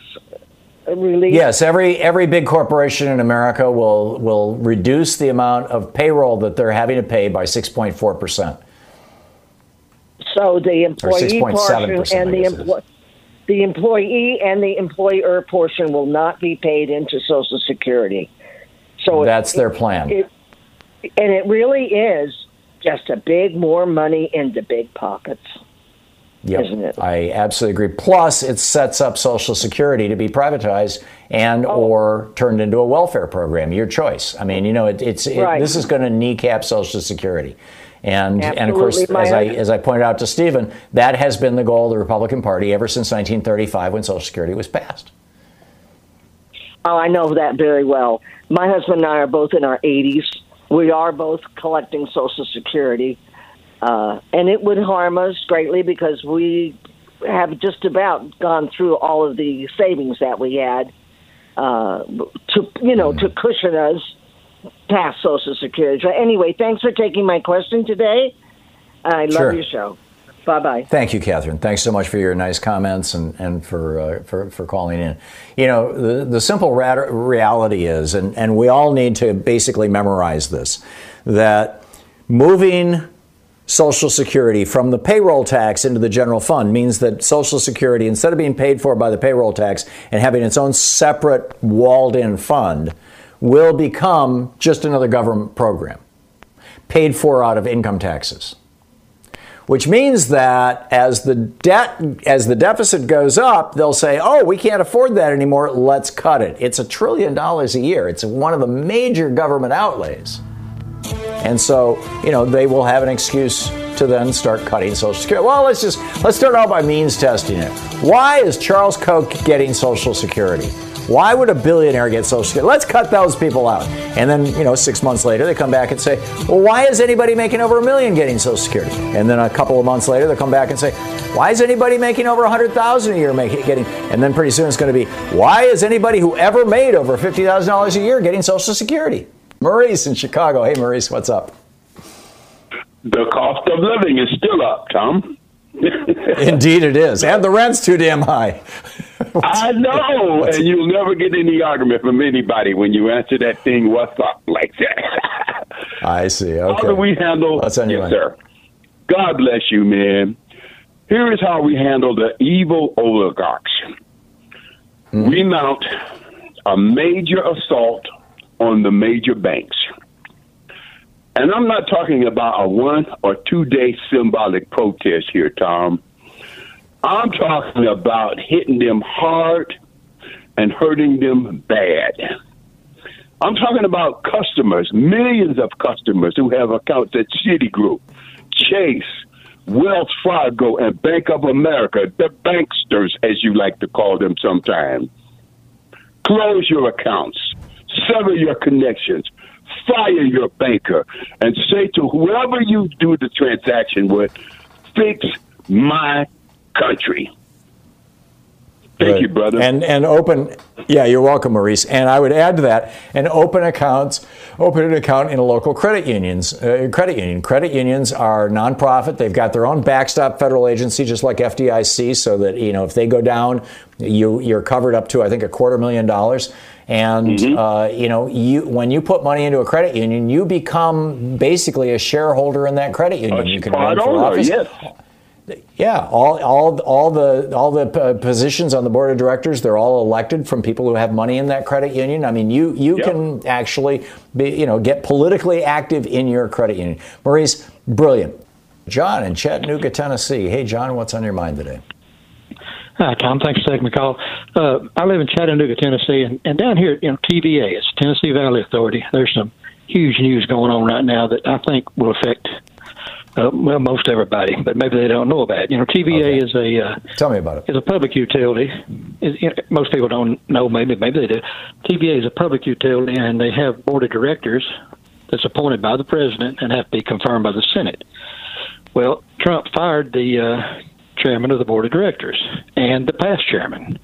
Yes, every every big corporation in America will will reduce the amount of payroll that they're having to pay by six point four percent. So the employee portion and the employee the employee and the employer portion will not be paid into Social Security. So that's it, their plan. It, and it really is just a big more money into big pockets. Yep. Isn't it? I absolutely agree. Plus, it sets up Social Security to be privatized and oh. or turned into a welfare program. Your choice. I mean, you know, it, it's right. this is going to kneecap Social Security. And, Absolutely, and of course, as I, as I pointed out to Stephen, that has been the goal of the Republican Party ever since 1935 when Social Security was passed. Oh, I know that very well. My husband and I are both in our 80s. We are both collecting Social Security. Uh, and it would harm us greatly because we have just about gone through all of the savings that we had uh, to, you know, to cushion us past Social Security. Anyway, thanks for taking my question today. I love sure. your show. Bye bye. Thank you, Catherine. Thanks so much for your nice comments and, and for, uh, for, for calling in. You know, the, the simple reality is, and, and we all need to basically memorize this, that moving Social Security from the payroll tax into the general fund means that Social Security, instead of being paid for by the payroll tax and having its own separate walled in fund, will become just another government program paid for out of income taxes. Which means that as the debt as the deficit goes up, they'll say, "Oh, we can't afford that anymore. Let's cut it." It's a trillion dollars a year. It's one of the major government outlays. And so, you know, they will have an excuse to then start cutting Social Security. Well, let's just let's start out by means testing it. Why is Charles Koch getting Social Security? Why would a billionaire get Social Security? Let's cut those people out. And then, you know, six months later, they come back and say, well, why is anybody making over a million getting Social Security? And then a couple of months later, they come back and say, why is anybody making over 100000 a year making, getting? And then pretty soon it's going to be, why is anybody who ever made over $50,000 a year getting Social Security? Maurice in Chicago. Hey, Maurice, what's up? The cost of living is still up, Tom. *laughs* Indeed, it is. And the rent's too damn high. *laughs* I know, and you'll never get any argument from anybody when you answer that thing, what's up, *laughs* like that. I see. Okay. How do we handle That's on yes, sir. God bless you, man. Here is how we handle the evil oligarchs. Mm-hmm. We mount a major assault on the major banks. And I'm not talking about a one or two day symbolic protest here, Tom. I'm talking about hitting them hard and hurting them bad. I'm talking about customers, millions of customers who have accounts at Citigroup, Chase, Wells Fargo, and Bank of America, the banksters, as you like to call them sometimes. Close your accounts, sever your connections, fire your banker, and say to whoever you do the transaction with, fix my country. Thank you, brother. And and open, yeah, you're welcome, Maurice. And I would add to that, and open accounts, open an account in a local credit unions, uh, credit union. Credit unions are nonprofit. They've got their own backstop federal agency, just like FDIC, so that you know if they go down, you you're covered up to I think a quarter million dollars. And Mm-hmm. uh, you know, you when you put money into a credit union, you become basically a shareholder in that credit union. you can run for office. yes. Yeah, all, all, all the all the uh, positions on the board of directors, they're all elected from people who have money in that credit union. I mean, you you Yep. can actually be, you know get politically active in your credit union. Maurice, brilliant. John in Chattanooga, Tennessee. Hey, John, what's on your mind today? Hi, Tom. Thanks for taking my call. Uh, I live in Chattanooga, Tennessee, and, and down here, you know, TVA, it's Tennessee Valley Authority. There's some huge news going on right now that I think will affect, uh, well, most everybody, but maybe they don't know about it. You know, TVA is a uh, Tell me about it. is a public utility. Is, you know, most people don't know. Maybe maybe they do. TVA is a public utility, and they have board of directors that's appointed by the president and have to be confirmed by the Senate. Well, Trump fired the uh, chairman of the board of directors and the past chairman.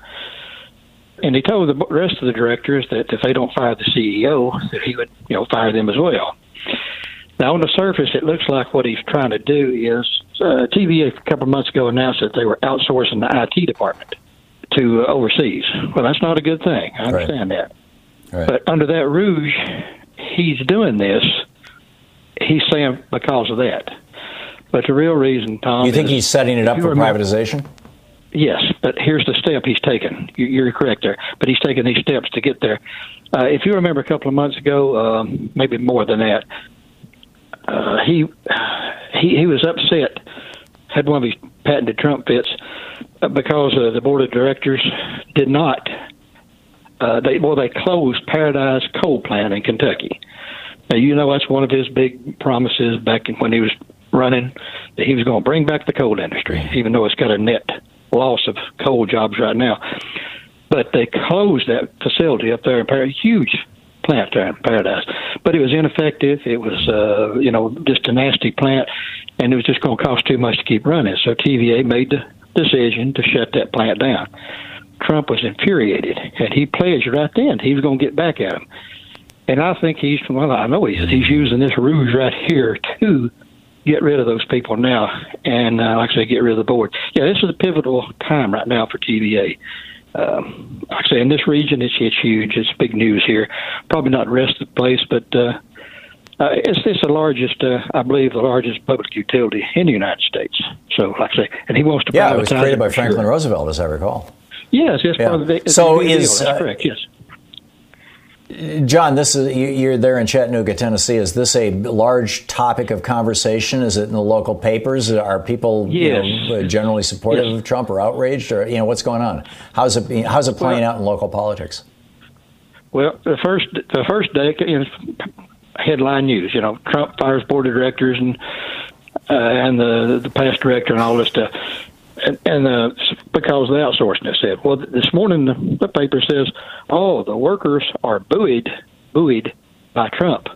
And he told the rest of the directors that if they don't fire the CEO, that he would, you know, fire them as well. Now, on the surface, it looks like what he's trying to do is uh, TVA a couple of months ago announced that they were outsourcing the IT department to uh, overseas. Well, that's not a good thing. I understand that. But under that rouge, he's doing this. He's saying because of that. But the real reason, Thom, You think he's setting it up for remember- privatization? Yes, but here's the step he's taken. You- You're correct there, but he's taken these steps to get there. Uh, if you remember a couple of months ago, um, maybe more than that, uh, he he he was upset, had one of his patented Trump fits uh, because uh, the board of directors did not. Uh, they well, they closed Paradise Coal Plant in Kentucky. Now you know that's one of his big promises back in, when he was running that he was going to bring back the coal industry, even though it's got a net loss of coal jobs right now. But they closed that facility up there in Paradise, huge plant there in Paradise. But it was ineffective. It was, uh, you know, just a nasty plant, and it was just going to cost too much to keep running. So TVA made the decision to shut that plant down. Trump was infuriated, and he pledged right then he was going to get back at him. And I think he's well, I know he is. He's using this ruse right here to get rid of those people now, and uh, like I say, get rid of the board. Yeah, this is a pivotal time right now for TVA. Um, like I say, in this region, it's it's huge. It's big news here. Probably not the rest of the place, but uh, uh, it's it's the largest, uh, I believe, the largest public utility in the United States. So, like I say, and he wants to Yeah, it was created by Franklin sure. Roosevelt, as I recall. Yes, yes. Yeah. The, So a big deal. is, That's uh, correct? Yes. John, this is you- you're there in Chattanooga, Tennessee. Is this a large topic of conversation? Is it in the local papers? Are people you know, generally supportive Yes. of Trump or outraged, or you know what's going on? How's it how's it playing out in local politics? Well, the first the first day is headline news. You know, Trump fires board of directors and uh, and the the past director and all this stuff. And, and uh, because of the outsourcing, it said. Well, this morning the, the paper says, "Oh, the workers are buoyed, buoyed by Trump."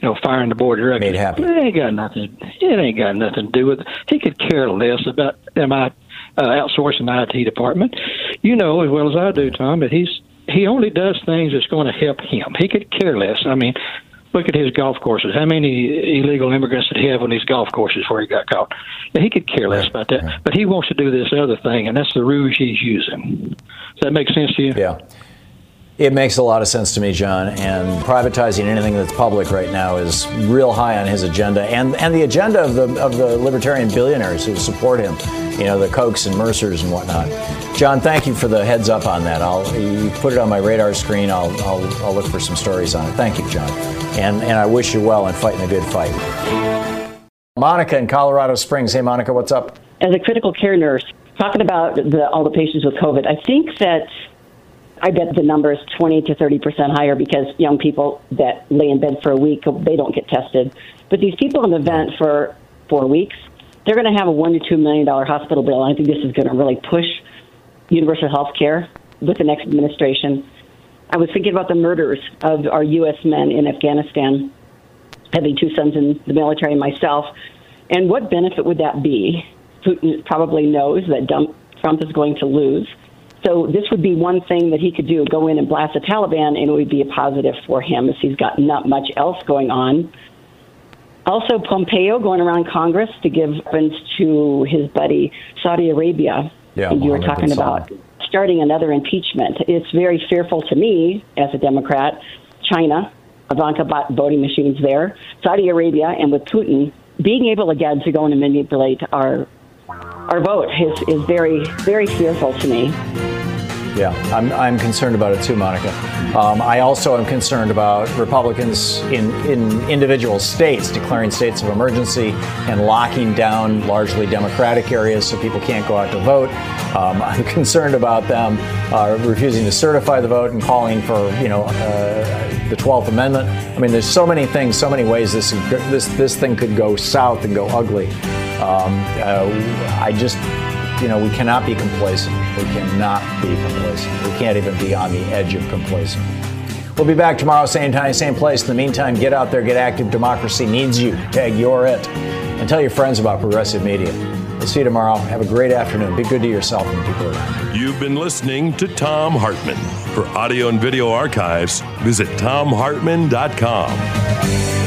You know, firing the board of directors. Made happy. It ain't got nothing. It ain't got nothing to do with. It. He could care less about am I uh, outsourcing the IT department. You know as well as I do, Thom, that he's he only does things that's going to help him. He could care less. I mean, look at his golf courses. How many illegal immigrants did he have on these golf courses where he got caught? Yeah, he could care less about that. But he wants to do this other thing, and that's the ruse he's using. Does that make sense to you? Yeah. It makes a lot of sense to me, John. And privatizing anything that's public right now is real high on his agenda, and and the agenda of the of the libertarian billionaires who support him. You know, the Kochs and Mercers and whatnot. John, thank you for the heads up on that. I'll you put it on my radar screen. I'll I'll, I'll look for some stories on it. Thank you, John. And and I wish you well in fighting a good fight. Monica in Colorado Springs. Hey, Monica, what's up? as a critical care nurse, talking about the, all the patients with COVID, I think that I bet the number is 20 to 30 percent higher because young people that lay in bed for a week they don't get tested. But these people on the vent for four weeks, they're going to have a one to two million dollar hospital bill. I think this is going to really push universal health care with the next administration. I was thinking about the murders of our U.S. men in Afghanistan, having two sons in the military myself. And what benefit would that be? Putin probably knows that Trump is going to lose. So this would be one thing that he could do: go in and blast the Taliban, and it would be a positive for him, as he's got not much else going on. Also, Pompeo going around Congress to give weapons to his buddy Saudi Arabia. Yeah, and you were talking about starting another impeachment. It's very fearful to me as a Democrat. China, Ivanka bought voting machines there. Saudi Arabia, and with Putin being able again to go and manipulate our our vote is, is very very fearful to me. Yeah, I'm, I'm concerned about it too, Monica. Um, I also am concerned about Republicans in, in individual states declaring states of emergency and locking down largely Democratic areas so people can't go out to vote. Um, *laughs* I'm concerned about them uh, refusing to certify the vote and calling for, you know, uh, the 12th Amendment. I mean, there's so many things, so many ways this this this thing could go south and go ugly. Um, uh, I just you know, we cannot be complacent. We cannot be complacent. We can't even be on the edge of complacent. We'll be back tomorrow, same time, same place. In the meantime, get out there, get active. Democracy needs you. Tag you're it. And tell your friends about progressive media. We'll see you tomorrow. Have a great afternoon. Be good to yourself and people around you. You've been listening to Thom Hartmann. For audio and video archives, visit thomhartmann.com.